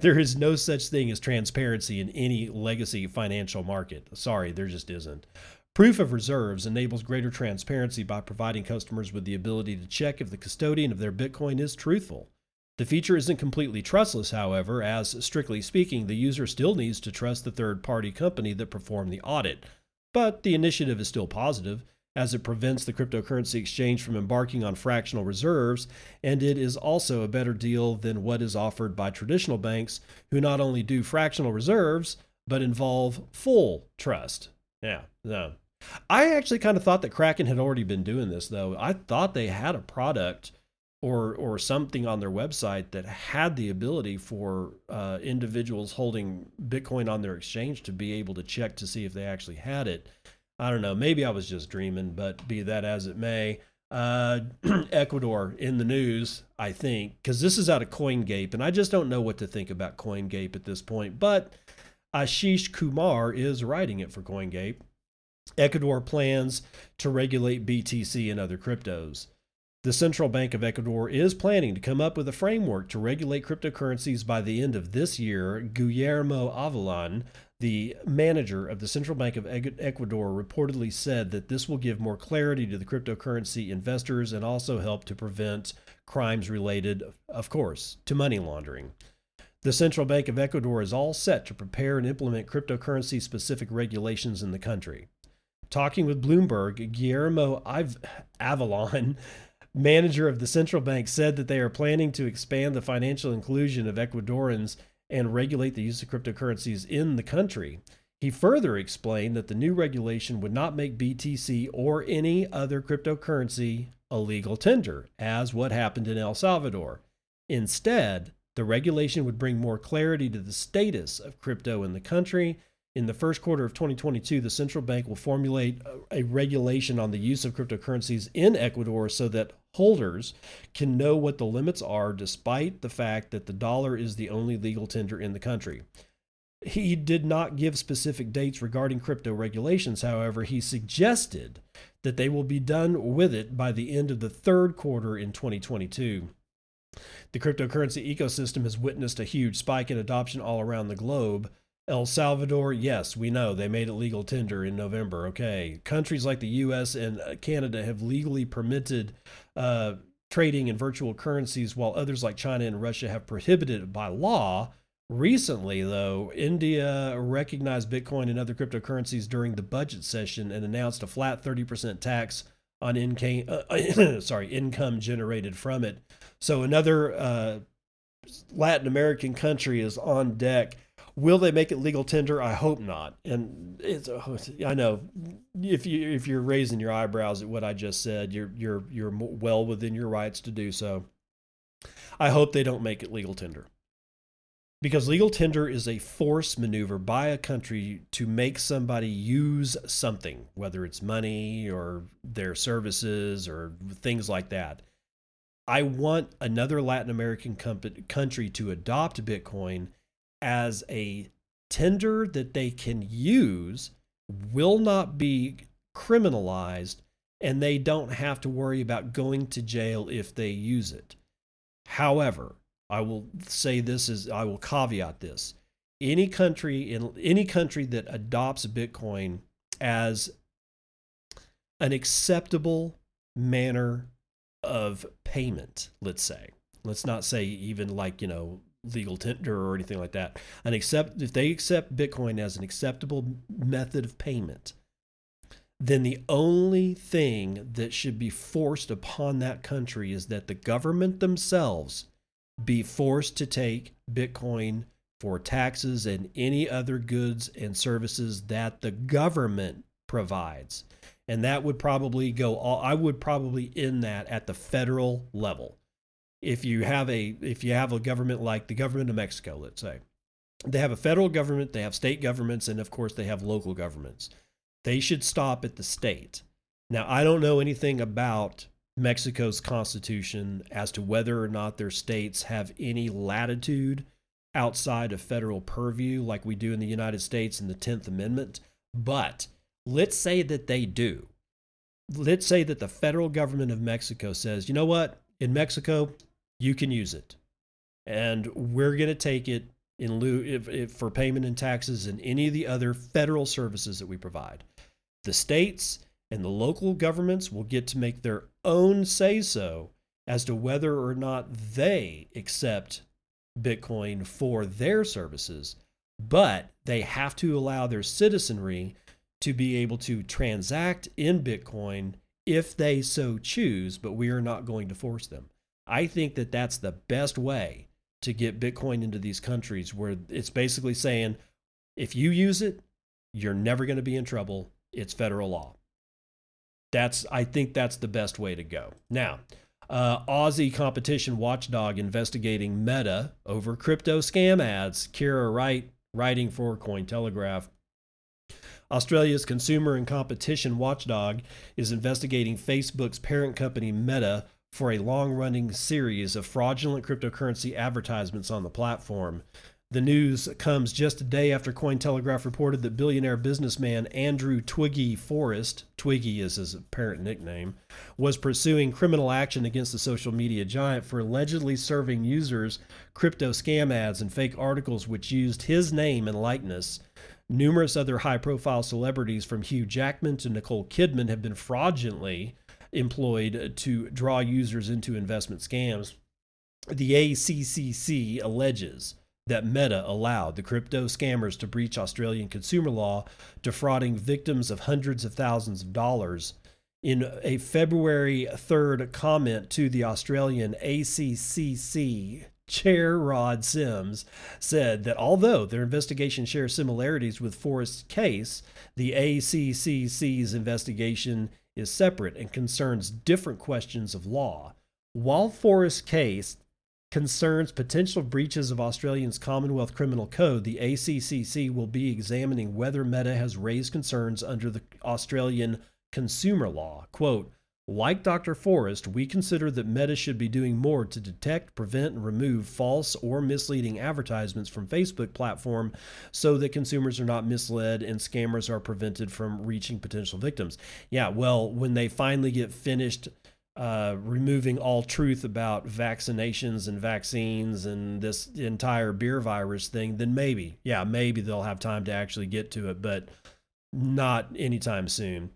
there is no such thing as transparency in any legacy financial market. Sorry, there just isn't. Proof of reserves enables greater transparency by providing customers with the ability to check if the custodian of their Bitcoin is truthful. The feature isn't completely trustless, however, as strictly speaking, the user still needs to trust the third party company that performed the audit. But the initiative is still positive, as it prevents the cryptocurrency exchange from embarking on fractional reserves, and it is also a better deal than what is offered by traditional banks, who not only do fractional reserves, but involve full trust. Yeah, no. I actually kind of thought that Kraken had already been doing this, though. I thought they had a product or or something on their website that had the ability for uh, individuals holding Bitcoin on their exchange to be able to check to see if they actually had it. I don't know. Maybe I was just dreaming, but be that as it may. Uh, [clears throat] Ecuador in the news, I think, because this is out of CoinGape, and I just don't know what to think about CoinGape at this point. But Ashish Kumar is writing it for CoinGape. Ecuador plans to regulate BTC and other cryptos. The Central Bank of Ecuador is planning to come up with a framework to regulate cryptocurrencies by the end of this year. Guillermo Avellán, the manager of the Central Bank of Ecuador, reportedly said that this will give more clarity to the cryptocurrency investors and also help to prevent crimes related, of course, to money laundering. The Central Bank of Ecuador is all set to prepare and implement cryptocurrency specific regulations in the country. Talking with Bloomberg, Guillermo Avellán, manager of the central bank said that they are planning to expand the financial inclusion of Ecuadorians and regulate the use of cryptocurrencies in the country. He further explained that the new regulation would not make BTC or any other cryptocurrency a legal tender, as what happened in El Salvador. Instead, the regulation would bring more clarity to the status of crypto in the country in the first quarter of 2022, the central bank will formulate a regulation on the use of cryptocurrencies in Ecuador so that holders can know what the limits are, despite the fact that the dollar is the only legal tender in the country. He did not give specific dates regarding crypto regulations, however, he suggested that they will be done with it by the end of the third quarter in 2022. The cryptocurrency ecosystem has witnessed a huge spike in adoption all around the globe. El Salvador, yes, we know they made it legal tender in November. Okay. Countries like the US and uh, Canada have legally permitted uh, trading in virtual currencies, while others like China and Russia have prohibited it by law. Recently, though, India recognized Bitcoin and other cryptocurrencies during the budget session and announced a flat 30% tax on income, uh, [coughs] sorry, income generated from it. So another uh, Latin American country is on deck. Will they make it legal tender? I hope not. And oh, it's I know if you if you're raising your eyebrows at what I just said, you're you're you're well within your rights to do so. I hope they don't make it legal tender. Because legal tender is a force maneuver by a country to make somebody use something, whether it's money or their services or things like that. I want another Latin American country to adopt Bitcoin as a tender that they can use, will not be criminalized, and they don't have to worry about going to jail if they use it. However, I will say this is I will caveat this. Any country in any country that adopts Bitcoin as an acceptable manner of payment, let's say. Let's not say even like, you know, legal tender or anything like that. An accept if they accept Bitcoin as an acceptable method of payment, then the only thing that should be forced upon that country is that the government themselves be forced to take Bitcoin for taxes and any other goods and services that the government provides. And that would probably go all, I would probably end that at the federal level. If you have a if you have a government like the government of Mexico, let's say, they have a federal government, they have state governments, and of course they have local governments. They should stop at the state. Now, I don't know anything about Mexico's constitution as to whether or not their states have any latitude outside of federal purview like we do in the United States in the 10th Amendment. But let's say that they do. Let's say that the federal government of Mexico says, you know what, in Mexico, you can use it. And we're going to take it in lieu if, if for payment and taxes and any of the other federal services that we provide. The states and the local governments will get to make their own say so as to whether or not they accept Bitcoin for their services, but they have to allow their citizenry to be able to transact in Bitcoin if they so choose, but we are not going to force them. I think that that's the best way to get Bitcoin into these countries where it's basically saying if you use it, you're never going to be in trouble. It's federal law. That's I think that's the best way to go. Now, uh, Aussie competition watchdog investigating Meta over crypto scam ads. Kira Wright writing for Cointelegraph. Australia's consumer and competition watchdog is investigating Facebook's parent company Meta for a long running series of fraudulent cryptocurrency advertisements on the platform. The news comes just a day after Cointelegraph reported that billionaire businessman Andrew Twiggy Forrest, Twiggy is his apparent nickname, was pursuing criminal action against the social media giant for allegedly serving users crypto scam ads and fake articles which used his name and likeness. Numerous other high profile celebrities, from Hugh Jackman to Nicole Kidman, have been fraudulently employed to draw users into investment scams. The ACCC alleges that Meta allowed the crypto scammers to breach Australian consumer law, defrauding victims of hundreds of thousands of dollars. In a February 3rd comment to the Australian ACCC, Chair Rod Sims said that although their investigation shares similarities with Forrest's case, the ACCC's investigation is separate and concerns different questions of law. While Forrest's case concerns potential breaches of Australia's Commonwealth Criminal Code, the ACCC will be examining whether Meta has raised concerns under the Australian consumer law. Quote, Like Dr. Forrest, we consider that Meta should be doing more to detect, prevent, and remove false or misleading advertisements from Facebook platform so that consumers are not misled and scammers are prevented from reaching potential victims. Yeah, well, when they finally get finished uh, removing all truth about vaccinations and vaccines and this entire beer virus thing, then maybe, yeah, maybe they'll have time to actually get to it, but not anytime soon.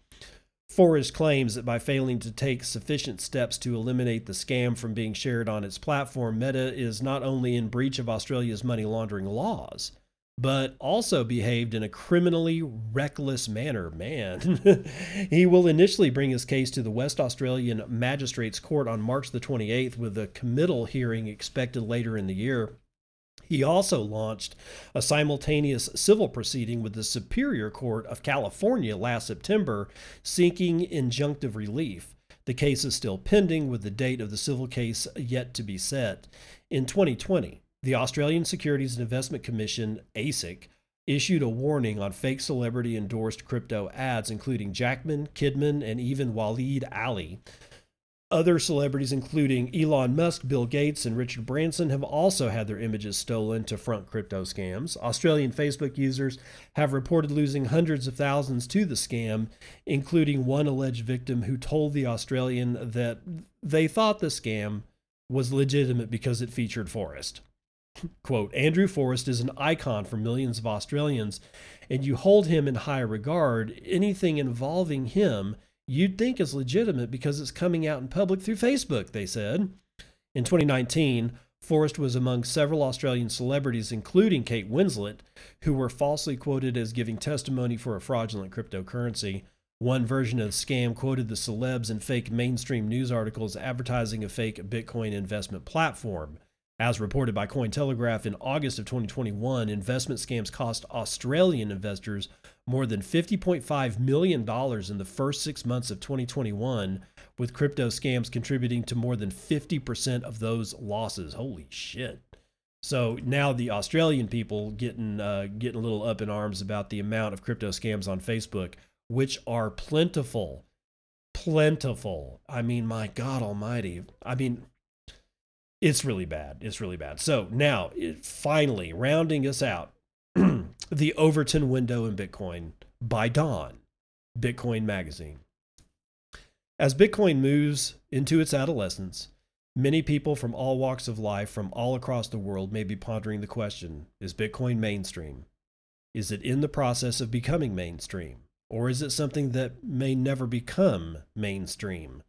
Forrest claims that by failing to take sufficient steps to eliminate the scam from being shared on its platform, Meta is not only in breach of Australia's money laundering laws, but also behaved in a criminally reckless manner. Man, [laughs] he will initially bring his case to the West Australian Magistrates Court on March the 28th, with a committal hearing expected later in the year. He also launched a simultaneous civil proceeding with the Superior Court of California last September, seeking injunctive relief. The case is still pending, with the date of the civil case yet to be set. In 2020, the Australian Securities and Investment Commission, ASIC, issued a warning on fake celebrity endorsed crypto ads, including Jackman, Kidman, and even Waleed Aly. Other celebrities, including Elon Musk, Bill Gates, and Richard Branson, have also had their images stolen to front crypto scams. Australian Facebook users have reported losing hundreds of thousands to the scam, including one alleged victim who told the Australian that they thought the scam was legitimate because it featured Forrest. [laughs] Quote, Andrew Forrest is an icon for millions of Australians, and you hold him in high regard. Anything involving him you'd think is legitimate because it's coming out in public through Facebook, they said. In 2019, Forrest was among several Australian celebrities, including Kate Winslet, who were falsely quoted as giving testimony for a fraudulent cryptocurrency. One version of the scam quoted the celebs in fake mainstream news articles advertising a fake Bitcoin investment platform. As reported by Cointelegraph in August of 2021, investment scams cost Australian investors more than $50.5 million in the first six months of 2021, with crypto scams contributing to more than 50% of those losses. Holy shit. So now the Australian people getting uh, getting a little up in arms about the amount of crypto scams on Facebook, which are plentiful, plentiful. I mean, my God Almighty. I mean, it's really bad. It's really bad. So now, it, finally, rounding us out, [clears throat] the Overton window in Bitcoin by Dawn, Bitcoin Magazine. As Bitcoin moves into its adolescence, many people from all walks of life from all across the world may be pondering the question Is Bitcoin mainstream? Is it in the process of becoming mainstream? Or is it something that may never become mainstream?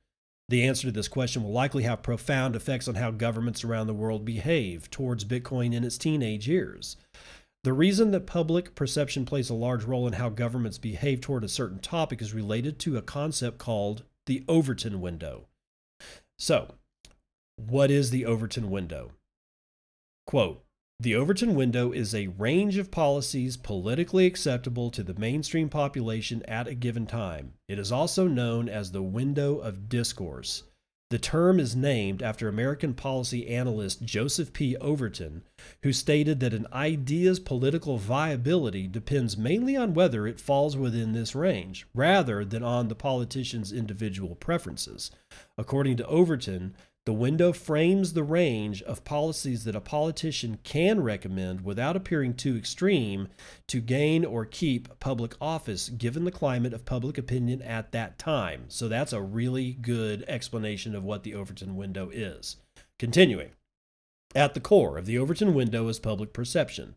The answer to this question will likely have profound effects on how governments around the world behave towards Bitcoin in its teenage years. The reason that public perception plays a large role in how governments behave toward a certain topic is related to a concept called the Overton window. So, what is the Overton window? Quote the Overton window is a range of policies politically acceptable to the mainstream population at a given time. It is also known as the window of discourse. The term is named after American policy analyst Joseph P. Overton, who stated that an idea's political viability depends mainly on whether it falls within this range, rather than on the politician's individual preferences. According to Overton, the window frames the range of policies that a politician can recommend without appearing too extreme to gain or keep public office given the climate of public opinion at that time. So that's a really good explanation of what the Overton window is. Continuing. At the core of the Overton window is public perception.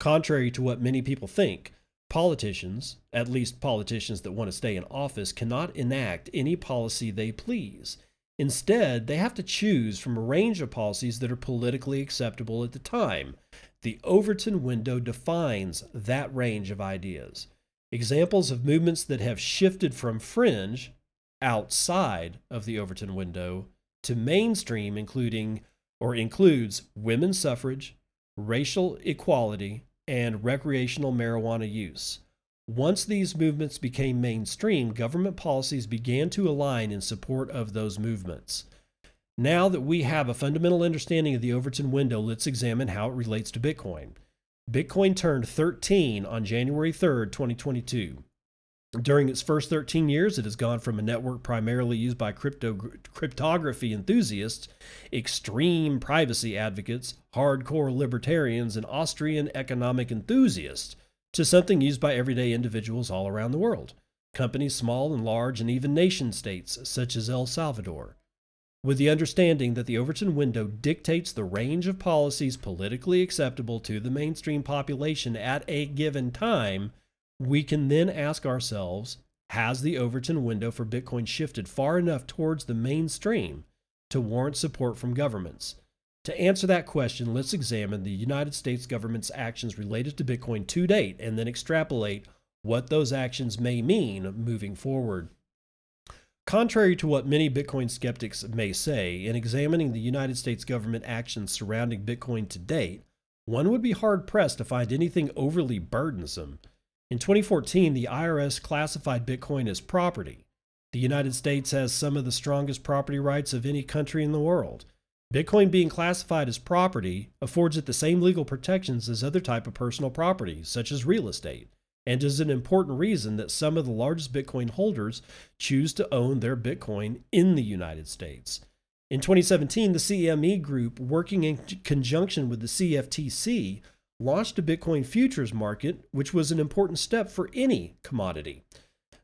Contrary to what many people think, politicians, at least politicians that want to stay in office, cannot enact any policy they please. Instead, they have to choose from a range of policies that are politically acceptable at the time. The Overton window defines that range of ideas. Examples of movements that have shifted from fringe, outside of the Overton window, to mainstream, including or includes women's suffrage, racial equality, and recreational marijuana use. Once these movements became mainstream, government policies began to align in support of those movements. Now that we have a fundamental understanding of the Overton window, let's examine how it relates to Bitcoin. Bitcoin turned 13 on January 3rd, 2022. During its first 13 years, it has gone from a network primarily used by crypto, cryptography enthusiasts, extreme privacy advocates, hardcore libertarians, and Austrian economic enthusiasts to something used by everyday individuals all around the world, companies small and large, and even nation states such as El Salvador. With the understanding that the Overton window dictates the range of policies politically acceptable to the mainstream population at a given time, we can then ask ourselves Has the Overton window for Bitcoin shifted far enough towards the mainstream to warrant support from governments? To answer that question, let's examine the United States government's actions related to Bitcoin to date and then extrapolate what those actions may mean moving forward. Contrary to what many Bitcoin skeptics may say, in examining the United States government actions surrounding Bitcoin to date, one would be hard pressed to find anything overly burdensome. In 2014, the IRS classified Bitcoin as property. The United States has some of the strongest property rights of any country in the world. Bitcoin being classified as property affords it the same legal protections as other type of personal property, such as real estate, and is an important reason that some of the largest Bitcoin holders choose to own their Bitcoin in the United States. In 2017, the CME Group, working in conjunction with the CFTC, launched a Bitcoin futures market, which was an important step for any commodity.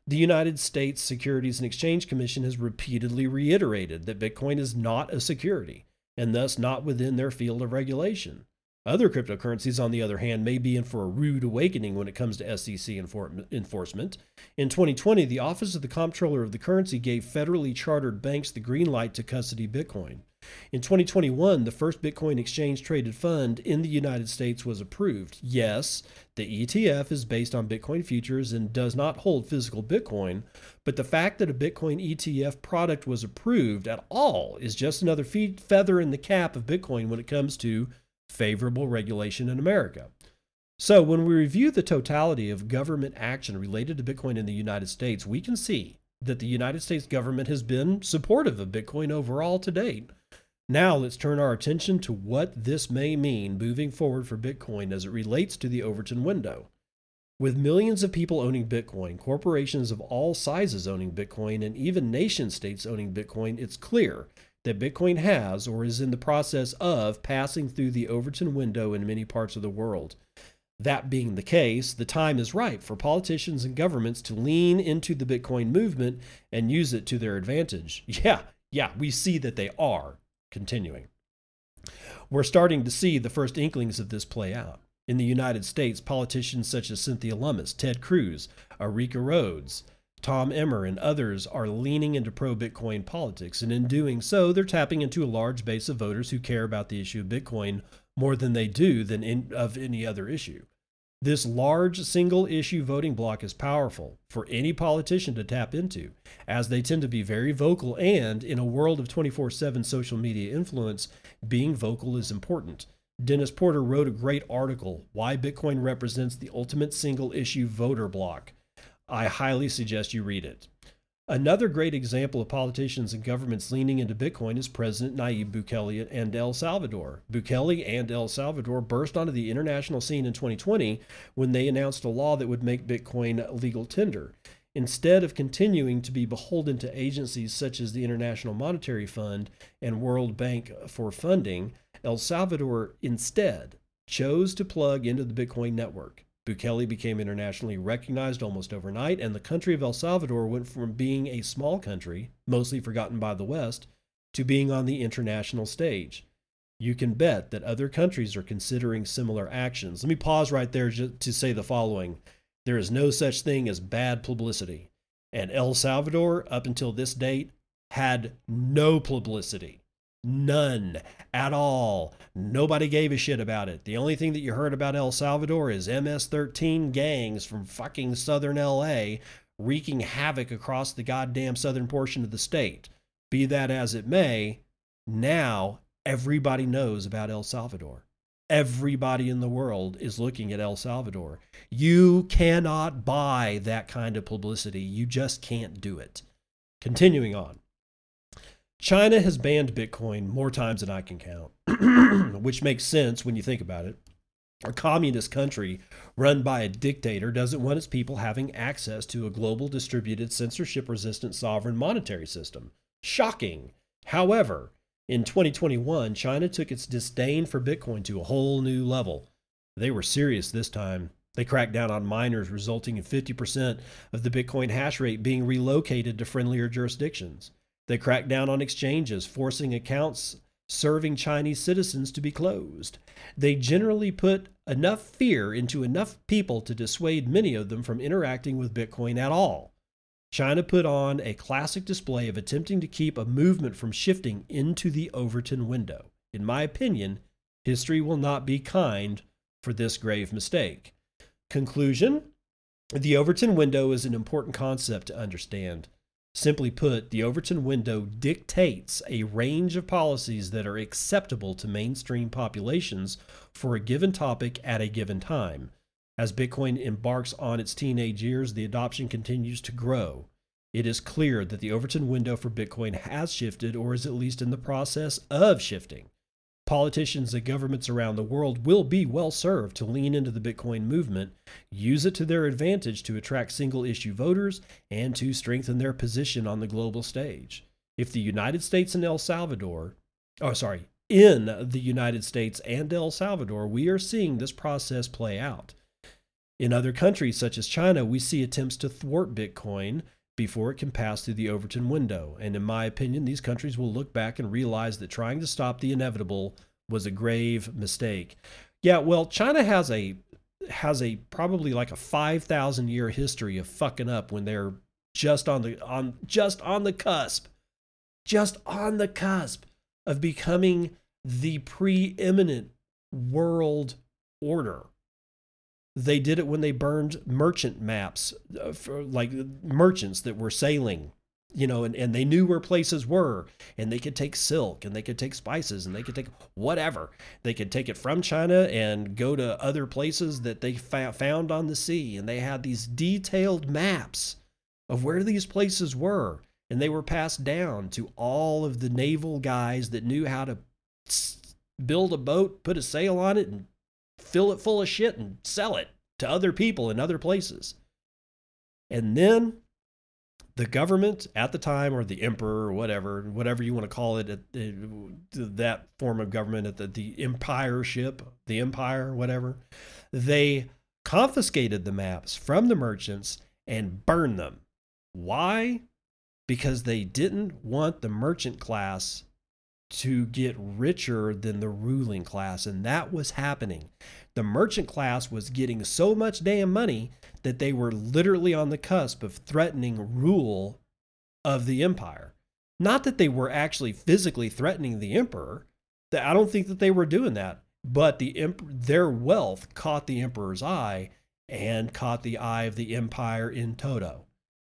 The United States Securities and Exchange Commission has repeatedly reiterated that Bitcoin is not a security and thus not within their field of regulation. Other cryptocurrencies, on the other hand, may be in for a rude awakening when it comes to SEC enforcement. In 2020, the Office of the Comptroller of the Currency gave federally chartered banks the green light to custody Bitcoin. In 2021, the first Bitcoin exchange traded fund in the United States was approved. Yes, the ETF is based on Bitcoin futures and does not hold physical Bitcoin, but the fact that a Bitcoin ETF product was approved at all is just another feather in the cap of Bitcoin when it comes to favorable regulation in America. So, when we review the totality of government action related to Bitcoin in the United States, we can see that the United States government has been supportive of Bitcoin overall to date. Now let's turn our attention to what this may mean moving forward for Bitcoin as it relates to the Overton window. With millions of people owning Bitcoin, corporations of all sizes owning Bitcoin, and even nation states owning Bitcoin, it's clear that Bitcoin has or is in the process of passing through the Overton window in many parts of the world. That being the case, the time is ripe for politicians and governments to lean into the Bitcoin movement and use it to their advantage. [laughs] Yeah, yeah, we see that they are. Continuing. We're starting to see the first inklings of this play out. In the United States, politicians such as Cynthia Lummis, Ted Cruz, Erika Rhodes, Tom Emmer, and others are leaning into pro Bitcoin politics, and in doing so, they're tapping into a large base of voters who care about the issue of Bitcoin more than they do than in, of any other issue. This large single issue voting bloc is powerful for any politician to tap into, as they tend to be very vocal, and in a world of 24 7 social media influence, being vocal is important. Dennis Porter wrote a great article, Why Bitcoin Represents the Ultimate Single Issue Voter Bloc. I highly suggest you read it. Another great example of politicians and governments leaning into Bitcoin is President Nayib Bukele and El Salvador. Bukele and El Salvador burst onto the international scene in 2020 when they announced a law that would make Bitcoin legal tender. Instead of continuing to be beholden to agencies such as the International Monetary Fund and World Bank for funding, El Salvador instead chose to plug into the Bitcoin network. Bukele became internationally recognized almost overnight, and the country of El Salvador went from being a small country, mostly forgotten by the West, to being on the international stage. You can bet that other countries are considering similar actions. Let me pause right there to say the following There is no such thing as bad publicity. And El Salvador, up until this date, had no publicity. None at all. Nobody gave a shit about it. The only thing that you heard about El Salvador is MS 13 gangs from fucking southern LA wreaking havoc across the goddamn southern portion of the state. Be that as it may, now everybody knows about El Salvador. Everybody in the world is looking at El Salvador. You cannot buy that kind of publicity. You just can't do it. Continuing on. China has banned Bitcoin more times than I can count, [clears throat] which makes sense when you think about it. A communist country run by a dictator doesn't want its people having access to a global distributed censorship resistant sovereign monetary system. Shocking. However, in 2021, China took its disdain for Bitcoin to a whole new level. They were serious this time. They cracked down on miners, resulting in 50% of the Bitcoin hash rate being relocated to friendlier jurisdictions. They cracked down on exchanges, forcing accounts serving Chinese citizens to be closed. They generally put enough fear into enough people to dissuade many of them from interacting with Bitcoin at all. China put on a classic display of attempting to keep a movement from shifting into the Overton window. In my opinion, history will not be kind for this grave mistake. Conclusion The Overton window is an important concept to understand. Simply put, the Overton window dictates a range of policies that are acceptable to mainstream populations for a given topic at a given time. As Bitcoin embarks on its teenage years, the adoption continues to grow. It is clear that the Overton window for Bitcoin has shifted or is at least in the process of shifting. Politicians and governments around the world will be well served to lean into the Bitcoin movement, use it to their advantage to attract single issue voters, and to strengthen their position on the global stage. If the United States and El Salvador, oh, sorry, in the United States and El Salvador, we are seeing this process play out. In other countries, such as China, we see attempts to thwart Bitcoin before it can pass through the Overton window. And in my opinion, these countries will look back and realize that trying to stop the inevitable was a grave mistake. Yeah, well, China has a has a probably like a 5000 year history of fucking up when they're just on the on just on the cusp just on the cusp of becoming the preeminent world order they did it when they burned merchant maps uh, for like merchants that were sailing, you know, and, and they knew where places were and they could take silk and they could take spices and they could take whatever. They could take it from China and go to other places that they found on the sea. And they had these detailed maps of where these places were. And they were passed down to all of the naval guys that knew how to build a boat, put a sail on it, and fill it full of shit and sell it to other people in other places. And then the government at the time, or the emperor, or whatever, whatever you want to call it, that form of government, the, the empireship, the empire, whatever, they confiscated the maps from the merchants and burned them. Why? Because they didn't want the merchant class to get richer than the ruling class. And that was happening. The merchant class was getting so much damn money that they were literally on the cusp of threatening rule of the empire. Not that they were actually physically threatening the emperor. I don't think that they were doing that. But the their wealth caught the emperor's eye and caught the eye of the empire in toto.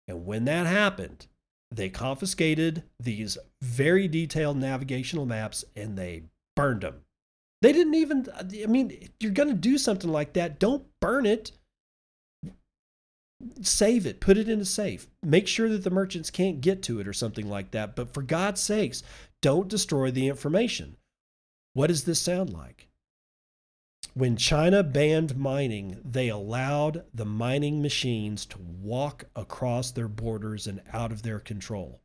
And when that happened, they confiscated these very detailed navigational maps and they burned them. They didn't even, I mean, you're going to do something like that. Don't burn it. Save it, put it in a safe. Make sure that the merchants can't get to it or something like that. But for God's sakes, don't destroy the information. What does this sound like? When China banned mining, they allowed the mining machines to walk across their borders and out of their control.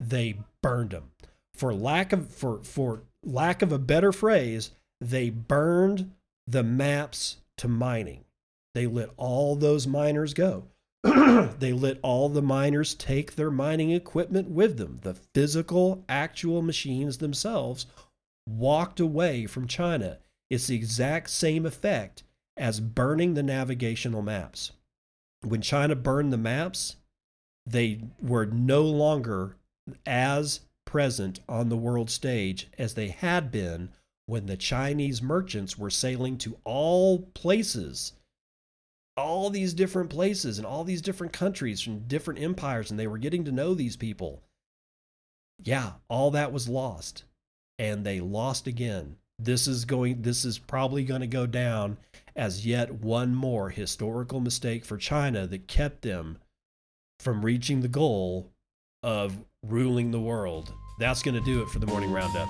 They burned them. For lack of for for lack of a better phrase, they burned the maps to mining. They let all those miners go. [clears throat] they let all the miners take their mining equipment with them. The physical, actual machines themselves walked away from China it's the exact same effect as burning the navigational maps. When China burned the maps, they were no longer as present on the world stage as they had been when the Chinese merchants were sailing to all places, all these different places and all these different countries from different empires, and they were getting to know these people. Yeah, all that was lost. And they lost again this is going this is probably going to go down as yet one more historical mistake for China that kept them from reaching the goal of ruling the world. That's going to do it for the morning roundup.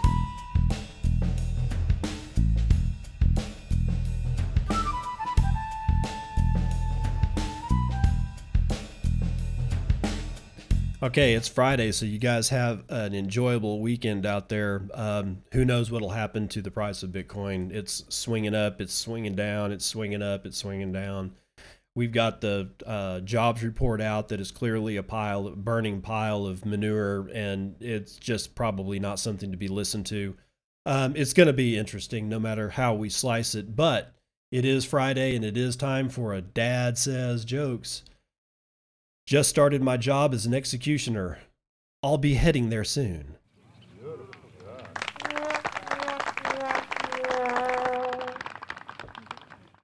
Okay, it's Friday, so you guys have an enjoyable weekend out there. Um, who knows what'll happen to the price of Bitcoin? It's swinging up, it's swinging down, it's swinging up, it's swinging down. We've got the uh, jobs report out that is clearly a pile, burning pile of manure, and it's just probably not something to be listened to. Um, it's going to be interesting no matter how we slice it, but it is Friday and it is time for a Dad Says Jokes. Just started my job as an executioner. I'll be heading there soon.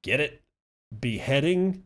Get it? Beheading?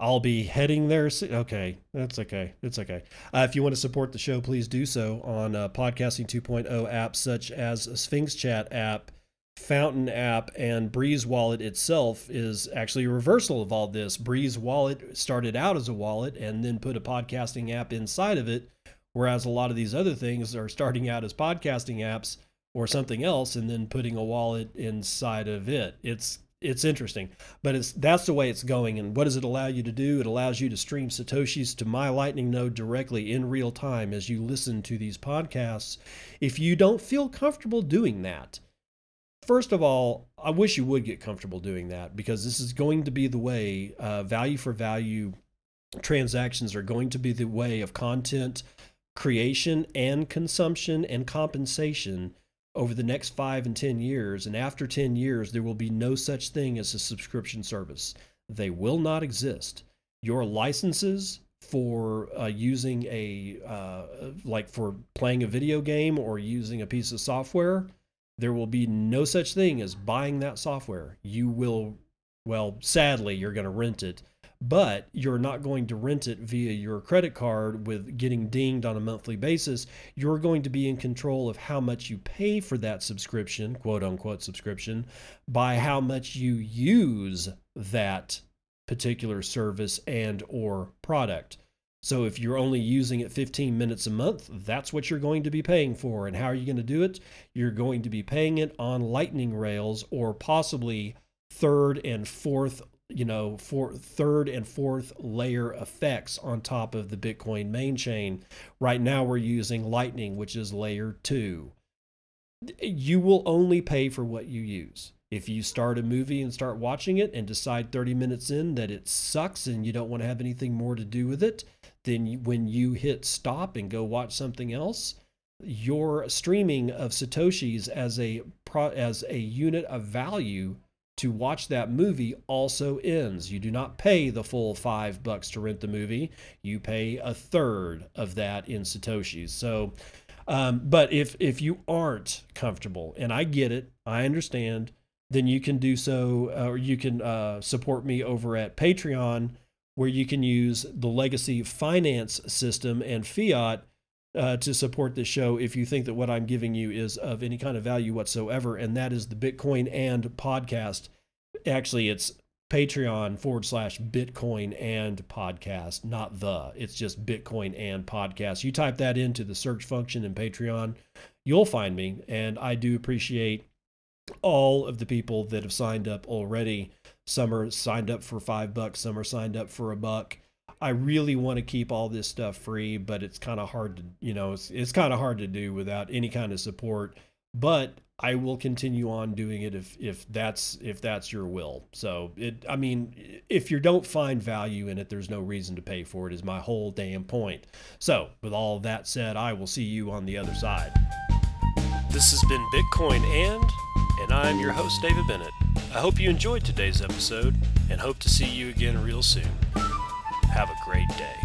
I'll be heading there. Soon. Okay, that's okay. It's okay. Uh, if you want to support the show, please do so on uh, podcasting 2.0 apps such as Sphinx Chat app, Fountain app, and Breez Wallet itself is actually a reversal of all this. Breez Wallet started out as a wallet and then put a podcasting app inside of it, whereas a lot of these other things are starting out as podcasting apps or something else and then putting a wallet inside of it. It's it's interesting, but it's that's the way it's going. And what does it allow you to do? It allows you to stream satoshis to my Lightning node directly in real time as you listen to these podcasts. If you don't feel comfortable doing that, first of all, I wish you would get comfortable doing that because this is going to be the way uh, value for value transactions are going to be the way of content creation and consumption and compensation over the next five and 10 years. And after 10 years, there will be no such thing as a subscription service. They will not exist. Your licenses for uh, using a, uh, like for playing a video game or using a piece of software, there will be no such thing as buying that software. You will, well, sadly, you're going to rent it but you're not going to rent it via your credit card with getting dinged on a monthly basis. You're going to be in control of how much you pay for that subscription, quote unquote subscription, by how much you use that particular service and or product. So if you're only using it 15 minutes a month, that's what you're going to be paying for. And how are you going to do it? You're going to be paying it on Lightning rails or possibly third and fourth you know, for third and fourth layer effects on top of the Bitcoin main chain. Right now, we're using Lightning, which is layer two. You will only pay for what you use. If you start a movie and start watching it and decide 30 minutes in that it sucks and you don't want to have anything more to do with it, then when you hit stop and go watch something else, your streaming of satoshis as a as a unit of value to watch that movie also ends. You do not pay the full five bucks to rent the movie. You pay a third of that in satoshis. So, um, but if if you aren't comfortable, and I get it, I understand, then you can do so, or you can uh, support me over at Patreon, where you can use the legacy finance system and fiat uh, to support this show if you think that what I'm giving you is of any kind of value whatsoever, and that is the Bitcoin and podcast. Actually, it's Patreon forward slash Bitcoin and podcast, not the. It's just Bitcoin and podcast. You type that into the search function in Patreon, you'll find me, and I do appreciate all of the people that have signed up already. Some are signed up for five bucks, some are signed up for a buck. I really want to keep all this stuff free, but it's kind of hard to, you know, it's, it's kind of hard to do without any kind of support. But I will continue on doing it if if that's if that's your will. So it, I mean, if you don't find value in it, there's no reason to pay for it. Is my whole damn point. So with all that said, I will see you on the other side. This has been Bitcoin and, and I'm your host David Bennett. I hope you enjoyed today's episode and hope to see you again real soon. Have a great day.